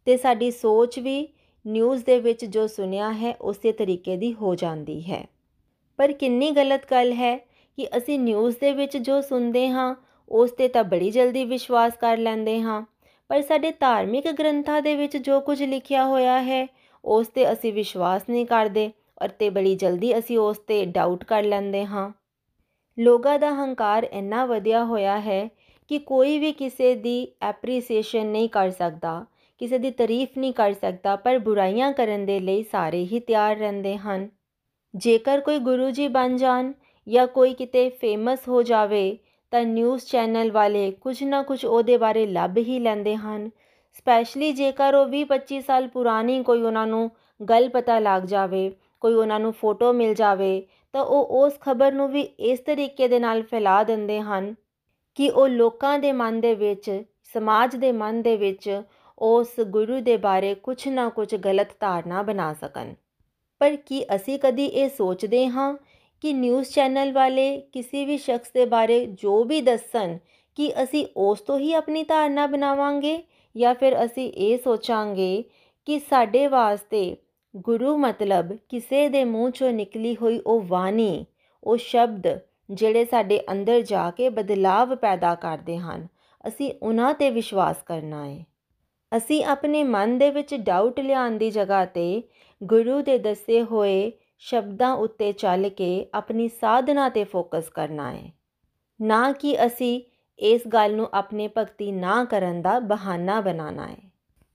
ਤੇ ਸਾਡੀ ਸੋਚ ਵੀ ਨਿਊਜ਼ ਦੇ ਵਿੱਚ ਜੋ ਸੁਣਿਆ ਹੈ, ਉਸੇ ਤਰੀਕੇ ਦੀ ਹੋ ਜਾਂਦੀ ਹੈ। ਪਰ ਕਿੰਨੀ ਗਲਤ ਗੱਲ ਹੈ ਕਿ ਅਸੀਂ ਨਿਊਜ਼ ਦੇ ਵਿੱਚ ਜੋ ਸੁਣਦੇ ਹਾਂ, ਉਸ ਤੇ ਤਾਂ ਬੜੀ ਜਲਦੀ ਵਿਸ਼ਵਾਸ ਕਰ ਲੈਂਦੇ ਹਾਂ। ਪਰ ਸਾਡੇ ਧਾਰਮਿਕ ਗ੍ਰੰਥਾਂ ਦੇ ਵਿੱਚ ਜੋ ਕੁਝ ਲਿਖਿਆ ਹੋਇਆ ਹੈ ਉਸ ਤੇ ਅਸੀਂ ਵਿਸ਼ਵਾਸ ਨਹੀਂ ਕਰਦੇ ਔਰ ਤੇ ਬੜੀ ਜਲਦੀ ਅਸੀਂ ਉਸ ਤੇ ਡਾਊਟ ਕਰ ਲੈਂਦੇ ਹਾਂ। ਲੋਕਾਂ ਦਾ ਹੰਕਾਰ ਇੰਨਾ ਵਧਿਆ ਹੋਇਆ ਹੈ ਕਿ ਕੋਈ ਵੀ ਕਿਸੇ ਦੀ ਐਪਰੀਸੀਏਸ਼ਨ ਨਹੀਂ ਕਰ ਸਕਦਾ, ਕਿਸੇ ਦੀ ਤਾਰੀਫ ਨਹੀਂ ਕਰ ਸਕਦਾ, ਪਰ ਬੁਰਾਈਆਂ ਕਰਨ ਦੇ ਲਈ ਸਾਰੇ ਹੀ ਤਿਆਰ ਰਹਿੰਦੇ ਹਨ। ਜੇਕਰ ਕੋਈ ਗੁਰੂ ਜੀ ਬਣ ਜਾਣ ਜਾਂ ਕੋਈ ਕਿਤੇ ਫੇਮਸ ਹੋ ਜਾਵੇ, ਤਾਂ ਨਿਊਜ਼ ਚੈਨਲ ਵਾਲੇ ਕੁਝ ਨਾ ਕੁਝ ਉਹਦੇ ਬਾਰੇ ਲੱਭ ਹੀ ਲੈਂਦੇ ਹਨ। ਸਪੈਸ਼ਲੀ ਜੇਕਰ ਉਹ 20-25 ਸਾਲ ਪੁਰਾਣੀ ਕੋਈ ਉਹਨਾਂ ਨੂੰ ਗੱਲ ਪਤਾ ਲੱਗ ਜਾਵੇ, ਕੋਈ ਉਹਨਾਂ ਨੂੰ ਫੋਟੋ ਮਿਲ ਜਾਵੇ, ਤਾਂ ਉਹ ਉਸ ਖਬਰ ਨੂੰ ਵੀ ਇਸ ਤਰੀਕੇ ਦੇ ਨਾਲ ਫੈਲਾ ਦਿੰਦੇ ਹਨ ਕਿ ਉਹ ਲੋਕਾਂ ਦੇ ਮਨ ਦੇ ਵਿੱਚ, ਸਮਾਜ ਦੇ ਮਨ ਦੇ ਵਿੱਚ ਉਸ ਗੁਰੂ ਦੇ ਬਾਰੇ ਕੁਝ ਨਾ ਕੁਝ ਗਲਤ ਧਾਰਨਾ ਬਣਾ ਸਕਣ। ਪਰ ਕੀ ਅਸੀਂ ਕਦੀ ਇਹ ਸੋਚਦੇ ਹਾਂ ਕਿ ਨਿਊਜ਼ ਚੈਨਲ ਵਾਲੇ ਕਿਸੇ ਵੀ ਸ਼ਖਸ ਦੇ ਬਾਰੇ ਜੋ ਵੀ ਦੱਸਣ ਕਿ ਅਸੀਂ ਉਸ ਤੋਂ ਹੀ ਆਪਣੀ ਧਾਰਨਾ ਬਣਾਵਾਂਗੇ? ਜਾਂ ਫਿਰ ਅਸੀਂ ਇਹ ਸੋਚਾਂਗੇ ਕਿ ਸਾਡੇ ਵਾਸਤੇ ਗੁਰੂ ਮਤਲਬ ਕਿਸੇ ਦੇ ਮੂੰਹ ਚੋਂ ਨਿਕਲੀ ਹੋਈ ਉਹ ਬਾਣੀ, ਉਹ ਸ਼ਬਦ ਜਿਹੜੇ ਸਾਡੇ ਅੰਦਰ ਜਾ ਕੇ ਬਦਲਾਵ ਪੈਦਾ ਕਰਦੇ ਹਨ, ਅਸੀਂ ਉਹਨਾਂ ਤੇ ਵਿਸ਼ਵਾਸ ਕਰਨਾ ਹੈ। ਅਸੀਂ ਆਪਣੇ ਮਨ ਦੇ ਵਿੱਚ ਡਾਊਟ ਲਿਆਉਣ ਦੀ ਜਗ੍ਹਾ ਤੇ ਗੁਰੂ ਦੇ ਦੱਸੇ ਹੋਏ ਸ਼ਬਦਾਂ ਉੱਤੇ ਚੱਲ ਕੇ ਆਪਣੀ ਸਾਧਨਾ ਤੇ ਫੋਕਸ ਕਰਨਾ ਹੈ। ਨਾ ਕਿ ਅਸੀਂ ਇਸ ਗੱਲ ਨੂੰ ਆਪਣੇ ਭਗਤੀ ਨਾ ਕਰਨ ਦਾ ਬਹਾਨਾ ਬਣਾਉਣਾ ਹੈ।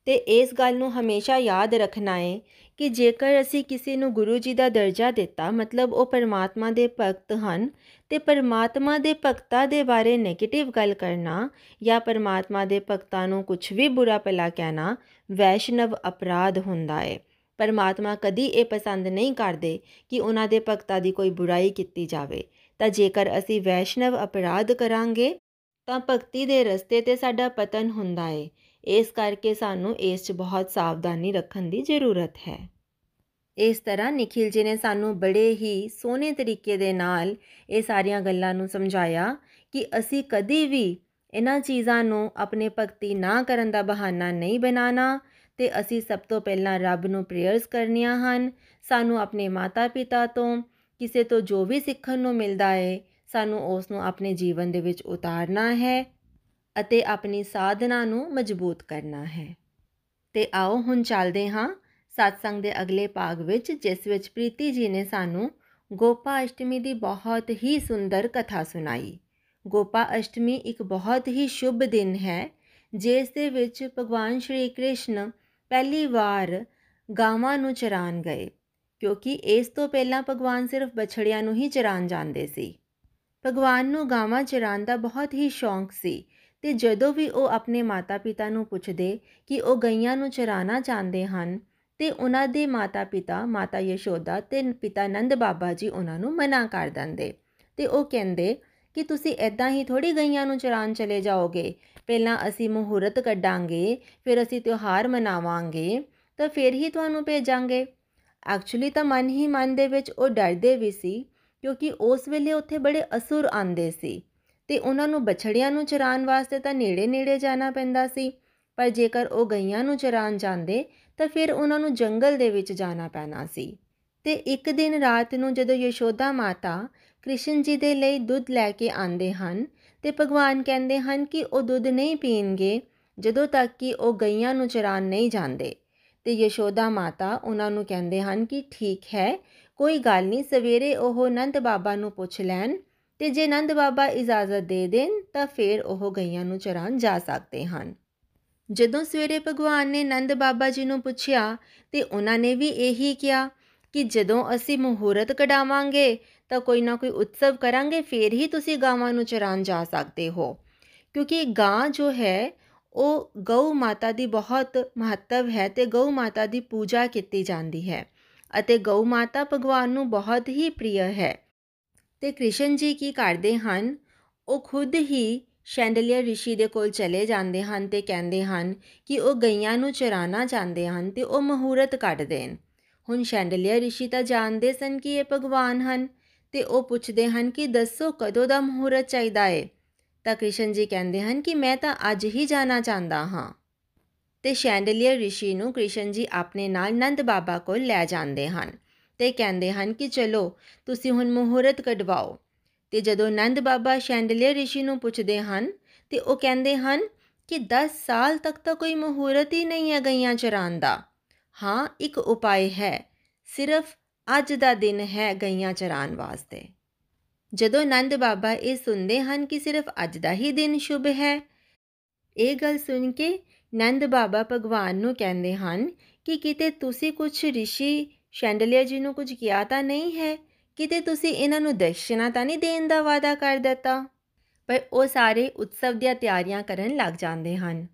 ਤੇ ਇਸ ਗੱਲ ਨੂੰ ਹਮੇਸ਼ਾ ਯਾਦ ਰੱਖਣਾ ਹੈ ਕਿ ਜੇਕਰ ਅਸੀਂ ਕਿਸੇ ਨੂੰ ਗੁਰੂ ਜੀ ਦਾ ਦਰਜਾ ਦਿੱਤਾ, ਮਤਲਬ ਉਹ ਪਰਮਾਤਮਾ ਦੇ ਭਗਤ ਹਨ, ਤੇ ਪਰਮਾਤਮਾ ਦੇ ਭਗਤਾਂ ਦੇ ਬਾਰੇ 네ਗੇਟਿਵ ਗੱਲ ਕਰਨਾ ਜਾਂ ਪਰਮਾਤਮਾ ਦੇ ਭਗਤਾਂ ਨੂੰ ਕੁਝ ਵੀ ਬੁਰਾ ਭਲਾ ਕਹਿਣਾ ਵੈਸ਼ਨਵ ਅਪਰਾਧ ਹੁੰਦਾ ਹੈ। ਪਰਮਾਤਮਾ ਕਦੀ ਇਹ ਪਸੰਦ ਨਹੀਂ ਕਰਦੇ ਕਿ ਉਹਨਾਂ ਦੇ ਭਗਤਾਂ ਦੀ ਕੋਈ ਬੁਰਾਈ ਕੀਤੀ ਜਾਵੇ। ਤਾਂ ਜੇਕਰ ਅਸੀਂ ਵੈਸ਼ਨਵ ਅਪਰਾਧ ਕਰਾਂਗੇ ਤਾਂ ਭਗਤੀ ਦੇ ਰਸਤੇ ਤੇ ਸਾਡਾ ਪਤਨ ਹੁੰਦਾ ਹੈ ਇਸ ਕਰਕੇ ਸਾਨੂੰ ਇਸ 'ਚ ਬਹੁਤ ਸਾਵਧਾਨੀ ਰੱਖਣ ਦੀ ਜ਼ਰੂਰਤ ਹੈ। ਇਸ ਤਰ੍ਹਾਂ ਨikhil ji ਨੇ ਸਾਨੂੰ ਬੜੇ ਹੀ ਸੋਹਣੇ ਤਰੀਕੇ ਦੇ ਨਾਲ ਇਹ ਸਾਰੀਆਂ ਗੱਲਾਂ ਨੂੰ ਸਮਝਾਇਆ ਕਿ ਅਸੀਂ ਕਦੀ ਵੀ ਇਹਨਾਂ ਚੀਜ਼ਾਂ ਨੂੰ ਆਪਣੇ ਭਗਤੀ ਨਾ ਕਰਨ ਦਾ ਬਹਾਨਾ ਨਹੀਂ ਬਣਾਣਾ ਤੇ ਅਸੀਂ ਸਭ ਤੋਂ ਪਹਿਲਾਂ ਰੱਬ ਨੂੰ ਪ੍ਰੇਅਰਸ ਕਰਨੀਆਂ ਹਨ। ਸਾਨੂੰ ਆਪਣੇ ਮਾਤਾ-ਪਿਤਾ ਤੋਂ, ਕਿਸੇ ਤੋਂ ਜੋ ਵੀ ਸਿੱਖਣ ਨੂੰ ਮਿਲਦਾ ਹੈ ਸਾਨੂੰ ਉਸ ਨੂੰ ਆਪਣੇ ਜੀਵਨ ਦੇ ਵਿੱਚ ਉਤਾਰਨਾ ਹੈ ਅਤੇ ਆਪਣੀ ਸਾਧਨਾ ਨੂੰ ਮਜ਼ਬੂਤ ਕਰਨਾ ਹੈ। ਤੇ ਆਓ ਹੁਣ ਚੱਲਦੇ ਹਾਂ satsang ਦੇ ਅਗਲੇ ਭਾਗ ਵਿੱਚ, ਜਿਸ ਵਿੱਚ ਪ੍ਰੀਤੀ ਜੀ ਨੇ ਸਾਨੂੰ ਗੋਪਾ ਅਸ਼ਟਮੀ ਦੀ ਬਹੁਤ ਹੀ ਸੁੰਦਰ ਕਥਾ ਸੁਣਾਈ। ਗੋਪਾ ਅਸ਼ਟਮੀ ਇੱਕ ਬਹੁਤ ਹੀ ਸ਼ੁਭ ਦਿਨ ਹੈ, ਜਿਸ ਦੇ ਵਿੱਚ ਭਗਵਾਨ ਸ਼੍ਰੀ ਕ੍ਰਿਸ਼ਨ ਪਹਿਲੀ ਵਾਰ ਗਾਵਾਂ ਨੂੰ ਚਰਾਨ ਗਏ, ਕਿਉਂਕਿ ਇਸ ਤੋਂ ਪਹਿਲਾਂ ਭਗਵਾਨ ਸਿਰਫ ਬਛੜਿਆਂ ਨੂੰ ਹੀ ਚਰਾਨ ਜਾਂਦੇ ਸੀ। ਭਗਵਾਨ ਨੂੰ ਗਾਵਾਂ ਚਰਾਨ ਦਾ ਬਹੁਤ ਹੀ ਸ਼ੌਂਕ ਸੀ ਤੇ ਜਦੋਂ ਵੀ ਉਹ ਆਪਣੇ ਮਾਤਾ-ਪਿਤਾ ਨੂੰ ਪੁੱਛਦੇ ਕਿ ਉਹ ਗਈਆਂ ਨੂੰ ਚਰਾਣਾ ਚਾਹੁੰਦੇ ਹਨ, ਤੇ ਉਹਨਾਂ ਦੇ ਮਾਤਾ-ਪਿਤਾ, ਮਾਤਾ ਯਸ਼ੋਦਾ ਤੇ ਪਿਤਾ ਨੰਦ ਬਾਬਾ ਜੀ ਉਹਨਾਂ ਨੂੰ ਮਨਾ ਕਰ ਦਿੰਦੇ ਤੇ ਉਹ ਕਹਿੰਦੇ ਕਿ ਤੁਸੀਂ ਐਦਾਂ ਹੀ ਥੋੜੀ ਗਈਆਂ ਨੂੰ ਚਰਾਨ ਚਲੇ ਜਾਓਗੇ, ਪਹਿਲਾਂ ਅਸੀਂ ਮਹੂਰਤ ਕੱਢਾਂਗੇ, ਫਿਰ ਅਸੀਂ ਤਿਉਹਾਰ ਮਨਾਵਾਂਗੇ, ਤਾਂ ਫਿਰ ਹੀ ਤੁਹਾਨੂੰ ਭੇਜਾਂਗੇ। ਐਕਚੁਅਲੀ ਤਾਂ ਮਨ ਹੀ ਮਨ ਦੇ ਵਿੱਚ ਉਹ ਡਰਦੇ ਵੀ ਸੀ ਕਿਉਂਕਿ ਉਸ ਵੇਲੇ ਉੱਥੇ ਬੜੇ ਅਸੁਰ ਆਂਦੇ ਸੀ ਤੇ ਉਹਨਾਂ ਨੂੰ ਬਛੜਿਆਂ ਨੂੰ ਚਰਾਨ ਵਾਸਤੇ ਤਾਂ ਨੇੜੇ-ਨੇੜੇ ਜਾਣਾ ਪੈਂਦਾ ਸੀ, ਪਰ ਜੇਕਰ ਉਹ ਗਈਆਂ ਨੂੰ ਚਰਾਨ ਜਾਂਦੇ ਤਾਂ ਫਿਰ ਉਹਨਾਂ ਨੂੰ ਜੰਗਲ ਦੇ ਵਿੱਚ ਜਾਣਾ ਪੈਣਾ ਸੀ। ਤੇ ਇੱਕ ਦਿਨ ਰਾਤ ਨੂੰ ਜਦੋਂ ਯਸ਼ੋਦਾ ਮਾਤਾ ਕ੍ਰਿਸ਼ਨ ਜੀ ਦੇ ਲਈ ਦੁੱਧ ਲੈ ਕੇ ਆਂਦੇ ਹਨ ਤੇ ਭਗਵਾਨ ਕਹਿੰਦੇ ਹਨ ਕਿ ਉਹ ਦੁੱਧ ਨਹੀਂ ਪੀਣਗੇ ਜਦੋਂ ਤੱਕ ਕਿ ਉਹ ਗਈਆਂ ਨੂੰ ਚਰਾਨ ਨਹੀਂ ਜਾਂਦੇ ਤੇ ਯਸ਼ੋਦਾ ਮਾਤਾ ਉਹਨਾਂ ਨੂੰ ਕਹਿੰਦੇ ਹਨ ਕਿ ਠੀਕ ਹੈ ਕੋਈ ਗੱਲ ਨਹੀਂ, ਸਵੇਰੇ ਉਹ ਨੰਦ ਬਾਬਾ ਨੂੰ ਪੁੱਛ ਲੈਣ ਤੇ ਜੇ ਨੰਦ ਬਾਬਾ ਇਜਾਜ਼ਤ ਦੇ ਦੇਣ ਤਾਂ ਫਿਰ ਉਹ ਗਈਆਂ ਨੂੰ ਚਰਾਨ ਜਾ ਸਕਦੇ ਹਨ। ਜਦੋਂ ਸਵੇਰੇ ਭਗਵਾਨ ਨੇ ਨੰਦ ਬਾਬਾ ਜੀ ਨੂੰ ਪੁੱਛਿਆ ਤੇ ਉਹਨਾਂ ਨੇ ਵੀ ਇਹੀ ਕਿਹਾ ਕਿ ਜਦੋਂ ਅਸੀਂ ਮਹੂਰਤ ਕਢਾਵਾਂਗੇ ਤਾਂ ਕੋਈ ਨਾ ਕੋਈ ਉਤਸਵ ਕਰਾਂਗੇ, ਫੇਰ ਹੀ ਤੁਸੀਂ ਗਾਵਾਂ ਨੂੰ ਚਰਾਨ ਜਾ ਸਕਦੇ ਹੋ। ਕਿਉਂਕਿ ਗਾਂ ਜੋ ਹੈ, ਉਹ ਗਊ ਮਾਤਾ ਦੀ ਬਹੁਤ ਮਹੱਤਵ ਹੈ ਤੇ ਗਊ ਮਾਤਾ ਦੀ ਪੂਜਾ ਕੀਤੀ ਜਾਂਦੀ ਹੈ। ਅਤੇ ਗਊ ਮਾਤਾ ਭਗਵਾਨ ਨੂੰ ਬਹੁਤ ਹੀ ਪ੍ਰਿਯ ਹੈ। ਤੇ ਕ੍ਰਿਸ਼ਨ ਜੀ ਕੀ ਕਰਦੇ ਹਨ? ਉਹ ਖੁਦ ਹੀ ਸ਼ੈਂਡਲੀਅਰ ਰਿਸ਼ੀ ਦੇ ਕੋਲ ਚਲੇ ਜਾਂਦੇ ਹਨ ਤੇ ਕਹਿੰਦੇ ਹਨ ਕਿ ਉਹ ਗਈਆਂ ਨੂੰ ਚਰਾਣਾ ਚਾਹੁੰਦੇ ਹਨ ਤੇ ਉਹ ਮਹੂਰਤ ਕੱਢ ਦੇਣ। ਹੁਣ ਸ਼ੈਂਡਲੀਅਰ ਰਿਸ਼ੀ ਤਾਂ ਜਾਣਦੇ ਸਨ ਕਿ ਇਹ ਭਗਵਾਨ ਹਨ ਤੇ ਉਹ ਪੁੱਛਦੇ ਹਨ ਕਿ ਦੱਸੋ ਕਦੋਂ ਦਾ ਮਹੂਰਤ ਚਾਹੀਦਾ ਏ? ਤਾਂ ਕ੍ਰਿਸ਼ਨ ਜੀ ਕਹਿੰਦੇ ਹਨ ਕਿ ਮੈਂ ਤਾਂ ਅੱਜ ਹੀ ਜਾਣਾ ਚਾਹੁੰਦਾ ਹਾਂ। ਤੇ ਸ਼ੈਂਡਲੀਅਰ ਰਿਸ਼ੀ ਨੂੰ ਕ੍ਰਿਸ਼ਨ ਜੀ ਆਪਣੇ ਨਾਲ ਨੰਦ ਬਾਬਾ ਕੋਲ ਲੈ ਜਾਂਦੇ ਹਨ ਤੇ ਕਹਿੰਦੇ ਹਨ ਕਿ ਚਲੋ, ਤੁਸੀਂ ਹੁਣ ਮਹੂਰਤ ਕਢਵਾਓ। ਤੇ ਜਦੋਂ ਨੰਦ ਬਾਬਾ ਸ਼ੈਂਡਲੀਅਰ ਰਿਸ਼ੀ ਨੂੰ ਪੁੱਛਦੇ ਹਨ, ਤੇ ਉਹ ਕਹਿੰਦੇ ਹਨ ਕਿ 10 ਸਾਲ ਤੱਕ ਤਾਂ ਕੋਈ ਮਹੂਰਤ ਹੀ ਨਹੀਂ ਹੈ ਗਈਆਂ ਚਰਾਨ ਦਾ। ਹਾਂ, ਇੱਕ ਉਪਾਅ ਹੈ, ਸਿਰਫ ਅੱਜ ਦਾ ਦਿਨ ਹੈ ਗਈਆਂ ਚਰਾਨ ਵਾਸਤੇ। ਜਦੋਂ ਨੰਦ ਬਾਬਾ ਇਹ ਸੁਣਦੇ ਹਨ ਕਿ ਸਿਰਫ ਅੱਜ ਦਾ ਹੀ ਦਿਨ ਸ਼ੁਭ ਹੈ, ਇਹ ਗੱਲ ਸੁਣ ਕੇ ਨੰਦ ਬਾਬਾ ਭਗਵਾਨ ਨੂੰ ਕਹਿੰਦੇ ਹਨ ਕਿ ਕਿਤੇ ਤੁਸੀਂ ਕੁਝ ਰਿਸ਼ੀ ਸ਼ੈਂਡਲੀਆ ਜੀ ਨੂੰ ਕੁਝ ਕਿਹਾ ਤਾਂ ਨਹੀਂ ਹੈ? ਕਿਤੇ ਤੁਸੀਂ ਇਹਨਾਂ ਨੂੰ ਦਕਸ਼ਨਾ ਤਾਂ ਨਹੀਂ ਦੇਣ ਦਾ ਵਾਅਦਾ ਕਰ ਦਿੱਤਾ? ਪਰ ਉਹ ਸਾਰੇ ਉਤਸਵ ਦੀਆਂ ਤਿਆਰੀਆਂ ਕਰਨ ਲੱਗ ਜਾਂਦੇ ਹਨ।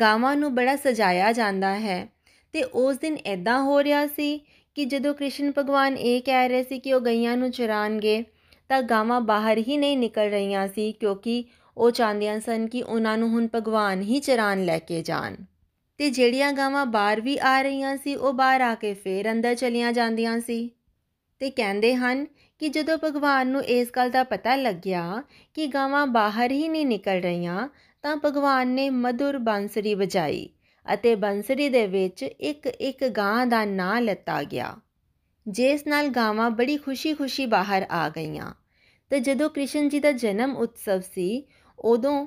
ਗਾਵਾਂ ਨੂੰ ਬੜਾ ਸਜਾਇਆ ਜਾਂਦਾ ਹੈ ਤੇ ਉਸ ਦਿਨ ਐਦਾਂ ਹੋ ਰਿਹਾ ਸੀ ਕਿ ਜਦੋਂ ਕ੍ਰਿਸ਼ਨ ਭਗਵਾਨ ਇਹ ਕਹਿ ਰਹੇ ਸੀ ਕਿ ਉਹ ਗਈਆਂ ਨੂੰ ਚਰਾਣਗੇ ਤਾਂ ਗਾਵਾਂ ਬਾਹਰ ਹੀ ਨਹੀਂ ਨਿਕਲ ਰਹੀਆਂ ਸੀ ਕਿਉਂਕਿ ਉਹ ਚਾਹੁੰਦੀਆਂ ਸਨ ਕਿ ਉਹਨਾਂ ਨੂੰ ਹੁਣ ਭਗਵਾਨ ਹੀ ਚਰਾਨ ਲੈ ਕੇ ਜਾਣ। ਤੇ ਜਿਹੜੀਆਂ ਗਾਵਾਂ ਬਾਹਰ ਵੀ ਆ ਰਹੀਆਂ ਸੀ, ਉਹ ਬਾਹਰ ਆ ਕੇ ਫੇਰ ਅੰਦਰ ਚਲੀਆਂ ਜਾਂਦੀਆਂ ਸੀ। ਤੇ ਕਹਿੰਦੇ ਹਨ ਕਿ ਜਦੋਂ ਭਗਵਾਨ ਨੂੰ ਇਸ ਗੱਲ ਦਾ ਪਤਾ ਲੱਗਿਆ ਕਿ ਗਾਵਾਂ ਬਾਹਰ ਹੀ ਨਹੀਂ ਨਿਕਲ ਰਹੀਆਂ, ਤਾਂ ਭਗਵਾਨ ਨੇ ਮధుਰ ਬੰਸਰੀ ਵਜਾਈ ਅਤੇ ਬੰਸਰੀ ਦੇ ਵਿੱਚ ਇੱਕ ਇੱਕ ਗਾਂ ਦਾ ਨਾਂ ਲੱਤਾ ਗਿਆ, ਜਿਸ ਨਾਲ ਗਾਵਾਂ ਬੜੀ ਖੁਸ਼ੀ-ਖੁਸ਼ੀ ਬਾਹਰ ਆ ਗਈਆਂ। ਤੇ ਜਦੋਂ ਕ੍ਰਿਸ਼ਨ ਜੀ ਦਾ ਜਨਮ ਉਤਸਵ ਸੀ ਉਦੋਂ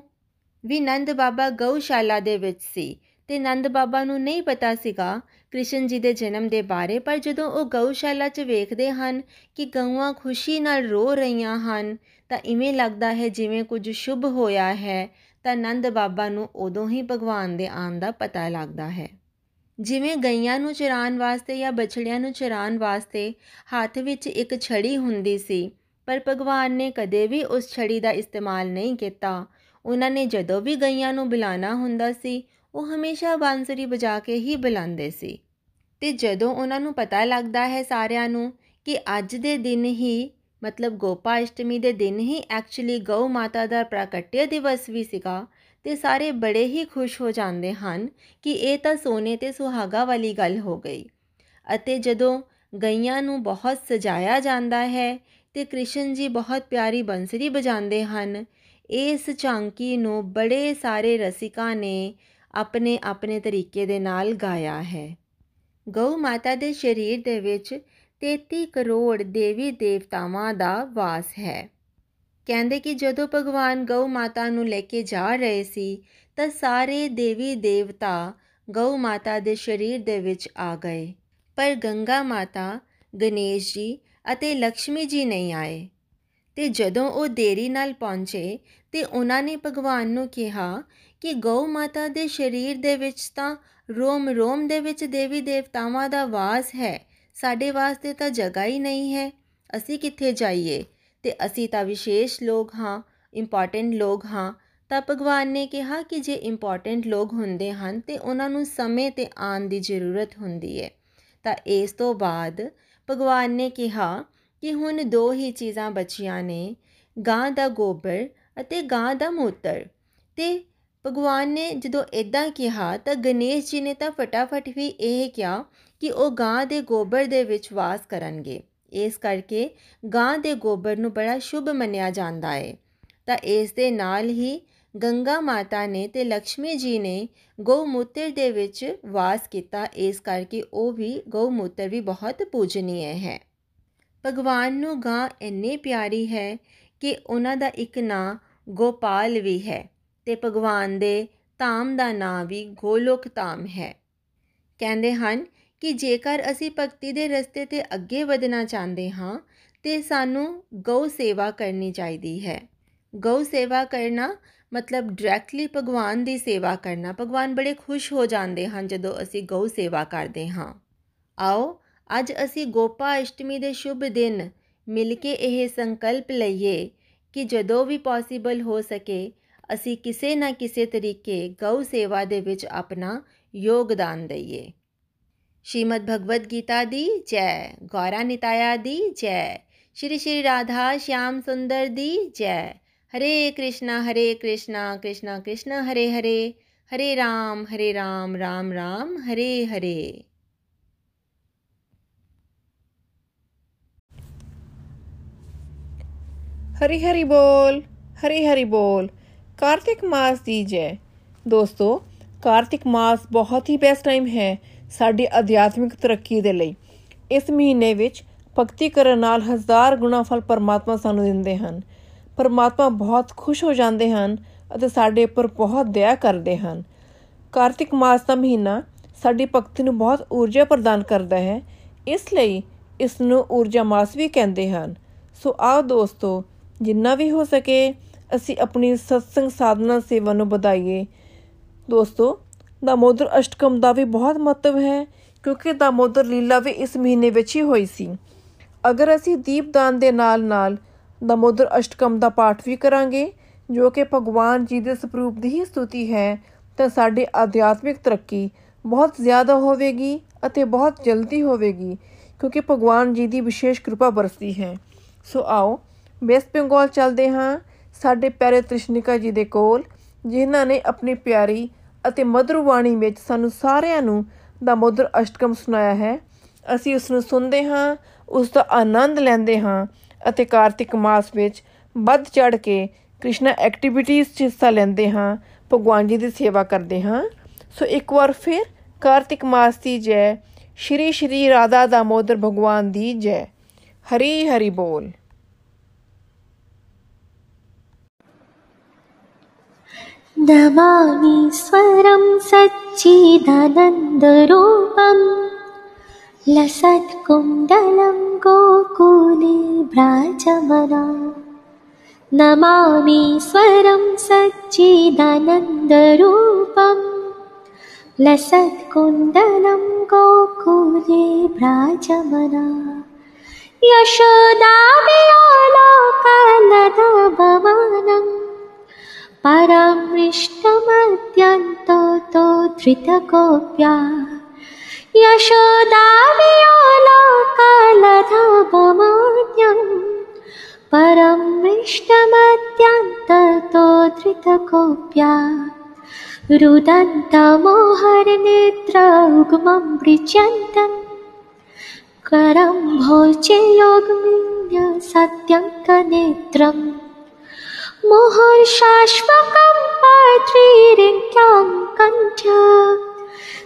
ਵੀ ਨੰਦ ਬਾਬਾ ਗਊਸ਼ਾਲਾ ਦੇ ਵਿੱਚ ਸੀ ਤੇ ਨੰਦ ਬਾਬਾ ਨੂੰ ਨਹੀਂ ਪਤਾ ਸੀਗਾ ਕ੍ਰਿਸ਼ਨ ਜੀ ਦੇ ਜਨਮ ਦੇ ਬਾਰੇ, ਪਰ ਜਦੋਂ ਉਹ ਗਊਸ਼ਾਲਾ 'ਚ ਵੇਖਦੇ ਹਨ ਕਿ ਗਊਆਂ ਖੁਸ਼ੀ ਨਾਲ ਰੋ ਰਹੀਆਂ ਹਨ, ਤਾਂ ਇਵੇਂ ਲੱਗਦਾ ਹੈ ਜਿਵੇਂ ਕੁਝ ਸ਼ੁਭ ਹੋਇਆ ਹੈ, ਤਾਂ ਨੰਦ ਬਾਬਾ ਨੂੰ ਉਦੋਂ ਹੀ ਭਗਵਾਨ ਦੇ ਆਉਣ ਦਾ ਪਤਾ ਲੱਗਦਾ ਹੈ। ਜਿਵੇਂ ਗਈਆਂ ਨੂੰ ਚਰਾਨ ਵਾਸਤੇ ਜਾਂ ਬਛੜਿਆਂ ਨੂੰ ਚਰਾਨ ਵਾਸਤੇ ਹੱਥ ਵਿੱਚ ਇੱਕ ਛੜੀ ਹੁੰਦੀ ਸੀ ਪਰ ਭਗਵਾਨ ਨੇ ਕਦੇ ਵੀ ਉਸ ਛੜੀ ਦਾ ਇਸਤੇਮਾਲ ਨਹੀਂ ਕੀਤਾ। ਉਹਨਾਂ ਨੇ ਜਦੋਂ ਵੀ ਗਈਆਂ ਨੂੰ ਬੁਲਾਣਾ ਹੁੰਦਾ ਸੀ, ਉਹ ਹਮੇਸ਼ਾ ਬਾਂਸਰੀ ਵਜਾ ਕੇ ਹੀ ਬੁਲਾਉਂਦੇ ਸੀ। ਤੇ ਜਦੋਂ ਉਹਨਾਂ ਨੂੰ ਪਤਾ ਲੱਗਦਾ ਹੈ ਸਾਰਿਆਂ ਨੂੰ ਕਿ ਅੱਜ ਦੇ ਦਿਨ ਹੀ, ਮਤਲਬ ਗੋਪਾ ਅਸ਼ਟਮੀ ਦੇ ਦਿਨ ਹੀ ਐਕਚੁਅਲੀ ਗਊ ਮਾਤਾ ਦਾ ਪ੍ਰਗਟਿਆ ਦਿਵਸ ਵੀ ਸੀਗਾ, ਤੇ ਸਾਰੇ ਬੜੇ ਹੀ ਖੁਸ਼ ਹੋ ਜਾਂਦੇ ਹਨ ਕਿ ਇਹ ਤਾਂ ਸੋਨੇ ਤੇ ਸੁਹਾਗਾ ਵਾਲੀ ਗੱਲ ਹੋ ਗਈ। ਅਤੇ ਜਦੋਂ ਗਈਆਂ ਨੂੰ ਬਹੁਤ ਸਜਾਇਆ ਜਾਂਦਾ ਹੈ ਤੇ ਕ੍ਰਿਸ਼ਨ ਜੀ ਬਹੁਤ ਪਿਆਰੀ ਬੰਸਰੀ ਵਜਾਉਂਦੇ ਹਨ। ਇਸ ਝਾਂਕੀ ਨੂੰ ਬੜੇ ਸਾਰੇ ਰਸਿਕਾਂ ਨੇ ਆਪਣੇ ਆਪਣੇ ਤਰੀਕੇ ਦੇ ਨਾਲ ਗਾਇਆ ਹੈ। ਗਊ ਮਾਤਾ ਦੇ ਸਰੀਰ ਦੇ ਵਿੱਚ 33 ਕਰੋੜ ਦੇਵੀ ਦੇਵਤਾਵਾਂ ਦਾ ਵਾਸ ਹੈ। ਕਹਿੰਦੇ ਕਿ ਜਦੋਂ ਭਗਵਾਨ ਗਊ ਮਾਤਾ ਨੂੰ ਲੈ ਕੇ ਜਾ ਰਹੇ ਸੀ, ਤਾਂ ਸਾਰੇ ਦੇਵੀ ਦੇਵਤਾ ਗਊ ਮਾਤਾ ਦੇ ਸਰੀਰ ਦੇ ਵਿੱਚ ਆ ਗਏ। ਪਰ ਗੰਗਾ ਮਾਤਾ ਗਣੇਸ਼ ਜੀ ਅਤੇ ਲక్ష్ਮੀ ਜੀ ਨਹੀਂ ਆਏ। ਤੇ ਜਦੋਂ ਉਹ ਦੇਰੀ ਨਾਲ ਪਹੁੰਚੇ ਤੇ ਉਹਨਾਂ ਨੇ ਭਗਵਾਨ ਨੂੰ ਕਿਹਾ ਕਿ ਗਊ ਮਾਤਾ ਦੇ ਸਰੀਰ ਦੇ ਵਿੱਚ ਤਾਂ ਰੋਮ ਰੋਮ ਦੇ ਵਿੱਚ ਦੇਵੀ ਦੇਵਤਾਵਾਂ ਦਾ ਵਾਸ ਹੈ, ਸਾਡੇ ਵਾਸਤੇ ਤਾਂ ਜਗ੍ਹਾ ਹੀ ਨਹੀਂ ਹੈ, ਅਸੀਂ ਕਿੱਥੇ ਜਾਈਏ? ਤੇ ਅਸੀਂ ਤਾਂ ਵਿਸ਼ੇਸ਼ ਲੋਕ ਹਾਂ ਇੰਪੋਰਟੈਂਟ ਲੋਕ ਹਾਂ। ਤਾਂ ਭਗਵਾਨ ਨੇ ਕਿਹਾ ਕਿ ਜੇ ਇੰਪੋਰਟੈਂਟ ਲੋਕ ਹੁੰਦੇ ਹਨ ਤੇ ਉਹਨਾਂ ਨੂੰ ਸਮੇਂ ਤੇ ਆਉਣ ਦੀ ਜ਼ਰੂਰਤ ਹੁੰਦੀ ਹੈ। ਤਾਂ ਇਸ ਤੋਂ ਬਾਅਦ ਭਗਵਾਨ ਨੇ ਕਿਹਾ ਕਿ ਹੁਣ ਦੋ ਹੀ ਚੀਜ਼ਾਂ ਬਚੀਆਂ ਨੇ, ਗਾਂ ਦਾ ਗੋਬਰ ਅਤੇ ਗਾਂ ਦਾ ਮੂਤਰ। ਤੇ ਭਗਵਾਨ ਨੇ ਜਦੋਂ ਇਦਾਂ ਕਿਹਾ ਤਾਂ ਗਣੇਸ਼ ਜੀ ਨੇ ਤਾਂ ਫਟਾਫਟ ਵੀ ਇਹ ਕਿਹਾ ਕਿ ਉਹ ਗਾਂ ਦੇ ਗੋਬਰ ਦੇ ਵਿੱਚ ਵਾਸ ਕਰਨਗੇ। ਇਸ ਕਰਕੇ ਗਾਂ ਦੇ ਗੋਬਰ ਨੂੰ ਬੜਾ ਸ਼ੁਭ ਮੰਨਿਆ ਜਾਂਦਾ ਹੈ ਤਾਂ ਇਸ ਦੇ ਨਾਲ ਹੀ ਗੰਗਾ ਮਾਤਾ ਨੇ ਤੇ ਲక్ష్ਮੀ ਜੀ ਨੇ ਗਊਮੂਤਰ ਦੇ ਵਿੱਚ ਵਾਸ ਕੀਤਾ। ਇਸ ਕਰਕੇ ਉਹ ਵੀ ਗਊਮੂਤਰ ਵੀ ਬਹੁਤ ਪੂਜਨੀਏ ਹੈ। ਭਗਵਾਨ ਨੂੰ ਗਾਂ ਇੰਨੀ ਪਿਆਰੀ ਹੈ ਕਿ ਉਹਨਾਂ ਦਾ ਇੱਕ ਨਾਂ ਗੋਪਾਲ ਵੀ ਹੈ ਤੇ ਭਗਵਾਨ ਦੇ ਧਾਮ ਦਾ ਨਾਂ ਵੀ ਗੋਲੋਕ ਧਾਮ ਹੈ। ਕਹਿੰਦੇ ਹਨ ਕਿ ਜੇਕਰ ਅਸੀਂ ਭਗਤੀ ਦੇ ਰਸਤੇ ਤੇ ਅੱਗੇ ਵਧਣਾ ਚਾਹੁੰਦੇ ਹਾਂ ਤੇ ਸਾਨੂੰ ਗਊ ਸੇਵਾ ਕਰਨੀ ਚਾਹੀਦੀ ਹੈ। ਗਊ ਸੇਵਾ ਕਰਨਾ ਮਤਲਬ ਡਾਇਰੈਕਟਲੀ ਭਗਵਾਨ ਦੀ ਸੇਵਾ ਕਰਨਾ, ਭਗਵਾਨ ਬੜੇ ਖੁਸ਼ ਹੋ ਜਾਂਦੇ ਹਨ ਜਦੋਂ ਅਸੀਂ ਗਊ ਸੇਵਾ ਕਰਦੇ ਹਾਂ। ਆਓ, ਅੱਜ ਅਸੀਂ ਗੋਪਾ ਅਸ਼ਟਮੀ ਦੇ ਸ਼ੁਭ ਦਿਨ ਮਿਲ ਕੇ ਇਹ ਸੰਕਲਪ ਲਈਏ ਕਿ ਜਦੋਂ ਵੀ ਪੋਸੀਬਲ ਹੋ ਸਕੇ, ਅਸੀਂ ਕਿਸੇ ਨਾ ਕਿਸੇ ਤਰੀਕੇ ਗਊ ਸੇਵਾ ਦੇ ਵਿੱਚ ਆਪਣਾ ਯੋਗਦਾਨ ਦਈਏ। ਸ਼੍ਰੀਮਦ ਭਗਵਦ ਗੀਤਾ ਦੀ ਜੈ ਗੌਰਾ ਨਿਤਾਇਆ ਦੀ ਜੈ, ਸ਼੍ਰੀ ਸ਼੍ਰੀ ਰਾਧਾ ਸ਼ਿਆਮ ਸੁੰਦਰ ਦੀ ਜੈ ਹਰੇ ਕ੍ਰਿਸ਼ਨਾ ਹਰੇ ਕ੍ਰਿਸ਼ਨਾ ਕ੍ਰਿਸ਼ਨਾ ਕ੍ਰਿਸ਼ਨਾ, ਹਰੇ ਹਰੇ ਹਰੇ ਰਾਮ ਹਰੇ ਰਾਮ ਰਾਮ ਰਾਮ, ਹਰੇ ਹਰੇ। ਹਰੀ ਹਰੀ ਬੋਲ, ਹਰੀ ਹਰੀ ਬੋਲ। ਕਾਰਤਿਕ ਮਾਸ ਦੀ ਜੈ। ਦੋਸਤੋ, ਕਾਰਤਿਕ ਮਾਸ ਬਹੁਤ ਹੀ ਬੈਸਟ ਟਾਈਮ ਹੈ ਸਾਡੀ ਅਧਿਆਤਮਿਕ ਤਰੱਕੀ ਦੇ ਲਈ। ਇਸ ਮਹੀਨੇ ਵਿੱਚ ਭਗਤੀ ਕਰਨ ਨਾਲ ਹਜ਼ਾਰ ਗੁਣਾ ਫਲ ਪਰਮਾਤਮਾ ਸਾਨੂੰ ਦਿੰਦੇ ਹਨ। ਪਰਮਾਤਮਾ ਬਹੁਤ ਖੁਸ਼ ਹੋ ਜਾਂਦੇ ਹਨ ਅਤੇ ਸਾਡੇ ਉੱਪਰ ਬਹੁਤ ਦਇਆ ਕਰਦੇ ਹਨ। ਕਾਰਤਿਕ ਮਾਸ ਦਾ ਮਹੀਨਾ ਸਾਡੀ ਭਗਤੀ ਨੂੰ ਬਹੁਤ ਊਰਜਾ ਪ੍ਰਦਾਨ ਕਰਦਾ ਹੈ। ਇਸ ਲਈ ਇਸ ਨੂੰ ਊਰਜਾ ਮਾਸ ਵੀ ਕਹਿੰਦੇ ਹਨ। ਸੋ ਆਓ ਦੋਸਤੋ, ਜਿੰਨਾ ਵੀ ਹੋ ਸਕੇ, ਅਸੀਂ ਆਪਣੀ ਸਤਸੰਗ ਸਾਧਨਾ ਸੇਵਾ ਨੂੰ ਵਧਾਈਏ। ਦੋਸਤੋ, ਦਾਮੋਦਰ ਅਸ਼ਟਕਮ ਦਾ ਵੀ ਬਹੁਤ ਮਹੱਤਵ ਹੈ, ਕਿਉਂਕਿ ਦਾਮੋਦਰ ਲੀਲਾ ਵੀ ਇਸ ਮਹੀਨੇ ਵਿੱਚ ਹੀ ਹੋਈ ਸੀ। ਅਗਰ ਅਸੀਂ ਦੀਪਦਾਨ ਦੇ ਨਾਲ-ਨਾਲ ਦਾਮੋਦਰ ਅਸ਼ਟਕਮ ਦਾ ਪਾਠ ਵੀ ਕਰਾਂਗੇ, ਜੋ ਕਿ ਭਗਵਾਨ ਜੀ ਦੇ ਸਰੂਪ ਦੀ ਹੀ ਸਤੁਤੀ ਹੈ, ਤਾਂ ਸਾਡੀ ਆਧਿਆਤਮਿਕ ਤਰੱਕੀ ਬਹੁਤ ਜ਼ਿਆਦਾ ਹੋਵੇਗੀ ਅਤੇ ਬਹੁਤ ਜਲਦੀ ਹੋਵੇਗੀ, ਕਿਉਂਕਿ ਭਗਵਾਨ ਜੀ ਦੀ ਵਿਸ਼ੇਸ਼ ਕਿਰਪਾ ਬਰਸਦੀ ਹੈ। ਸੋ ਆਓ ਵੈਸਟ ਬੰਗਾਲ ਚੱਲਦੇ ਹਾਂ। ਸਾਡੇ ਪਿਆਰੇ ਤ੍ਰਿਸ਼ਨਿਕਾ ਜੀ ਦੇ ਕੋਲ, ਜਿਨ੍ਹਾਂ ਨੇ ਆਪਣੀ ਪਿਆਰੀ ਅਤੇ ਮధుਰ ਬਾਣੀ ਵਿੱਚ ਸਾਨੂੰ ਸਾਰਿਆਂ ਨੂੰ ਦਾ ਮధుਰ ਅਸ਼ਟਕਮ ਸੁਣਾਇਆ ਹੈ। ਅਸੀਂ ਉਸ ਨੂੰ ਸੁਣਦੇ ਹਾਂ ਉਸ ਦਾ ਆਨੰਦ ਲੈਂਦੇ ਹਾਂ। ਅਤੇ ਕਾਰਤਿਕ ਮਾਸ ਵਿੱਚ ਵੱਧ ਚੜ ਕੇ ਕ੍ਰਿਸ਼ਨਾ ਐਕਟੀਵਿਟੀਜ਼ 'ਚ ਹਿੱਸਾ ਲੈਂਦੇ ਹਾਂ ਭਗਵਾਨ ਜੀ ਦੀ ਸੇਵਾ ਕਰਦੇ ਹਾਂ ਸੋ ਇੱਕ ਵਾਰ ਫਿਰ ਕਾਰਤਿਕ ਮਾਸ ਦੀ ਜੈ ਸ਼੍ਰੀ ਸ਼੍ਰੀ ਰਾਧਾ ਦਾਮੋਦਰ ਭਗਵਾਨ ਦੀ ਜੈ ਹਰੀ ਹਰੀ ਬੋਲ नमामीश्वरं सच्चिदानन्दरूपं लसत्कुण्डलं गोकुले व्राजमना नमामीश्वरं सच्चिदानन्दरूपं लसत्कुण्डलं गोकुले व्राजमना यशोदाविलोकलदभमानम् परमृष्टमत्यन्तो तो यशोदालियालाकालधापुमान्यम् परं मृष्टमत्यन्ततो धृतकोप्या रुदन्तमोहरनेत्र उग्मं करं भोजे च योगमिन्य सत्यङ्कनेत्रम्। मुहर्शाश्वकं मात्रीरित्याङ्कण्ठ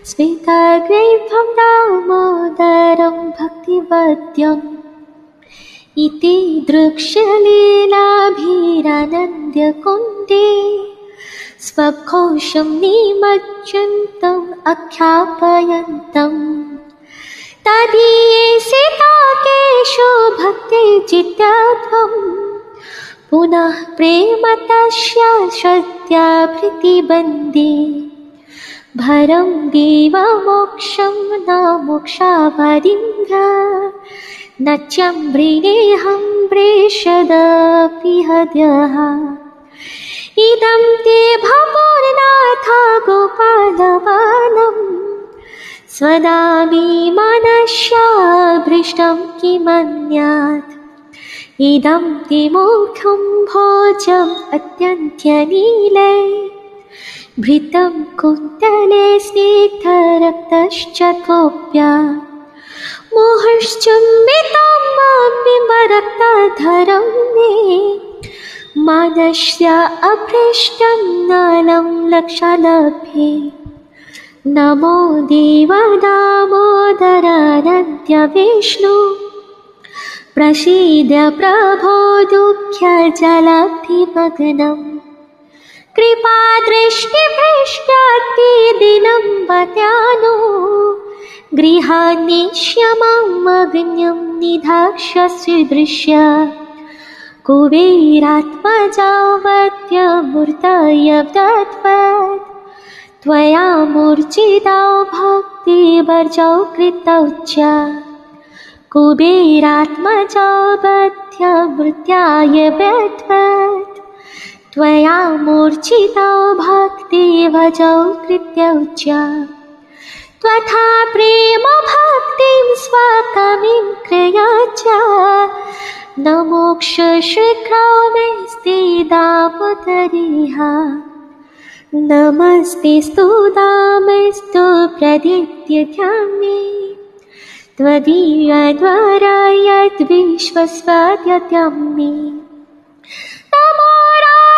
स्मितग्रेभं दामोदरं भक्तिवद्यम्। इति दृक्ष्यलीलाभिरानन्द्यकुन्दे स्वघोषं निमज्जन्तम् अख्यापयन्तम् तदीये केशो भक्ते चित्तत्वम् पुनः प्रेम तस्य श्रद्धाभृतिबन्दे भरं न मोक्षावरिङ्ग न चम्ब्रिणेऽहं प्रेषदपि हद्यः। इदं ते भवोर्नाथ गोपालबालम् स्वदामि मनस्याभृष्टं किमन्यात्। इदं ते मोक्षं भोजम् अत्यन्त्यनीले भृतं कुत्तले स्नेधरक्तश्च कोऽप्या मां बिम्बरक्ताधरं मे। मानस्य अभृष्टं नालं लक्षलभे। नमो देव दामोदरनद्य विष्णो। प्रसीद प्रभो दुःख्यजलभिमग्नम्। कृपादृष्टिभेष्टाद्विदिनं वद्या नो गृहान्निक्षमं अग्न्यं निधाक्ष कुबेरात्मजावत्यमूर्तय कुबेरात्मजावत्यमृताय त्वया मूर्चिता भक्तिवर्जौ कृतौ च। कुबेरात्मजाबध्यमृत्याय बद्वत् त्वया मूर्छिता भक्तिभजौ कृत्यौ च त्वथा प्रेम भक्तिं स्वकमिं क्रिया च न मोक्षशीघ्रमेस्ते दामोदरिह नमस्ते स्तु दामस्तु प्रदित्यध्यामे त्वदीयद्वारा यद्विश्वस्वाद्यत्यं मे नमो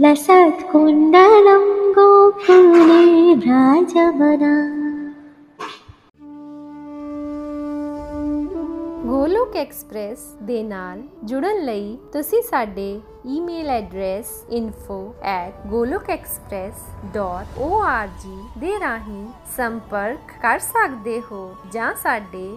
लसत्कुण्डलं गोकुले व्राजवना ਗੋਲੋਕ ਐਕਸਪ੍ਰੈਸ ਦੇ ਨਾਲ ਜੁੜਨ ਲਈ ਤੁਸੀਂ ਸਾਡੇ ਈਮੇਲ ਐਡਰੈਸ info@golokexpress.org ਦੇ ਰਾਹੀਂ ਸੰਪਰਕ ਕਰ ਸਕਦੇ ਹੋ ਜਾਂ ਸਾਡੇ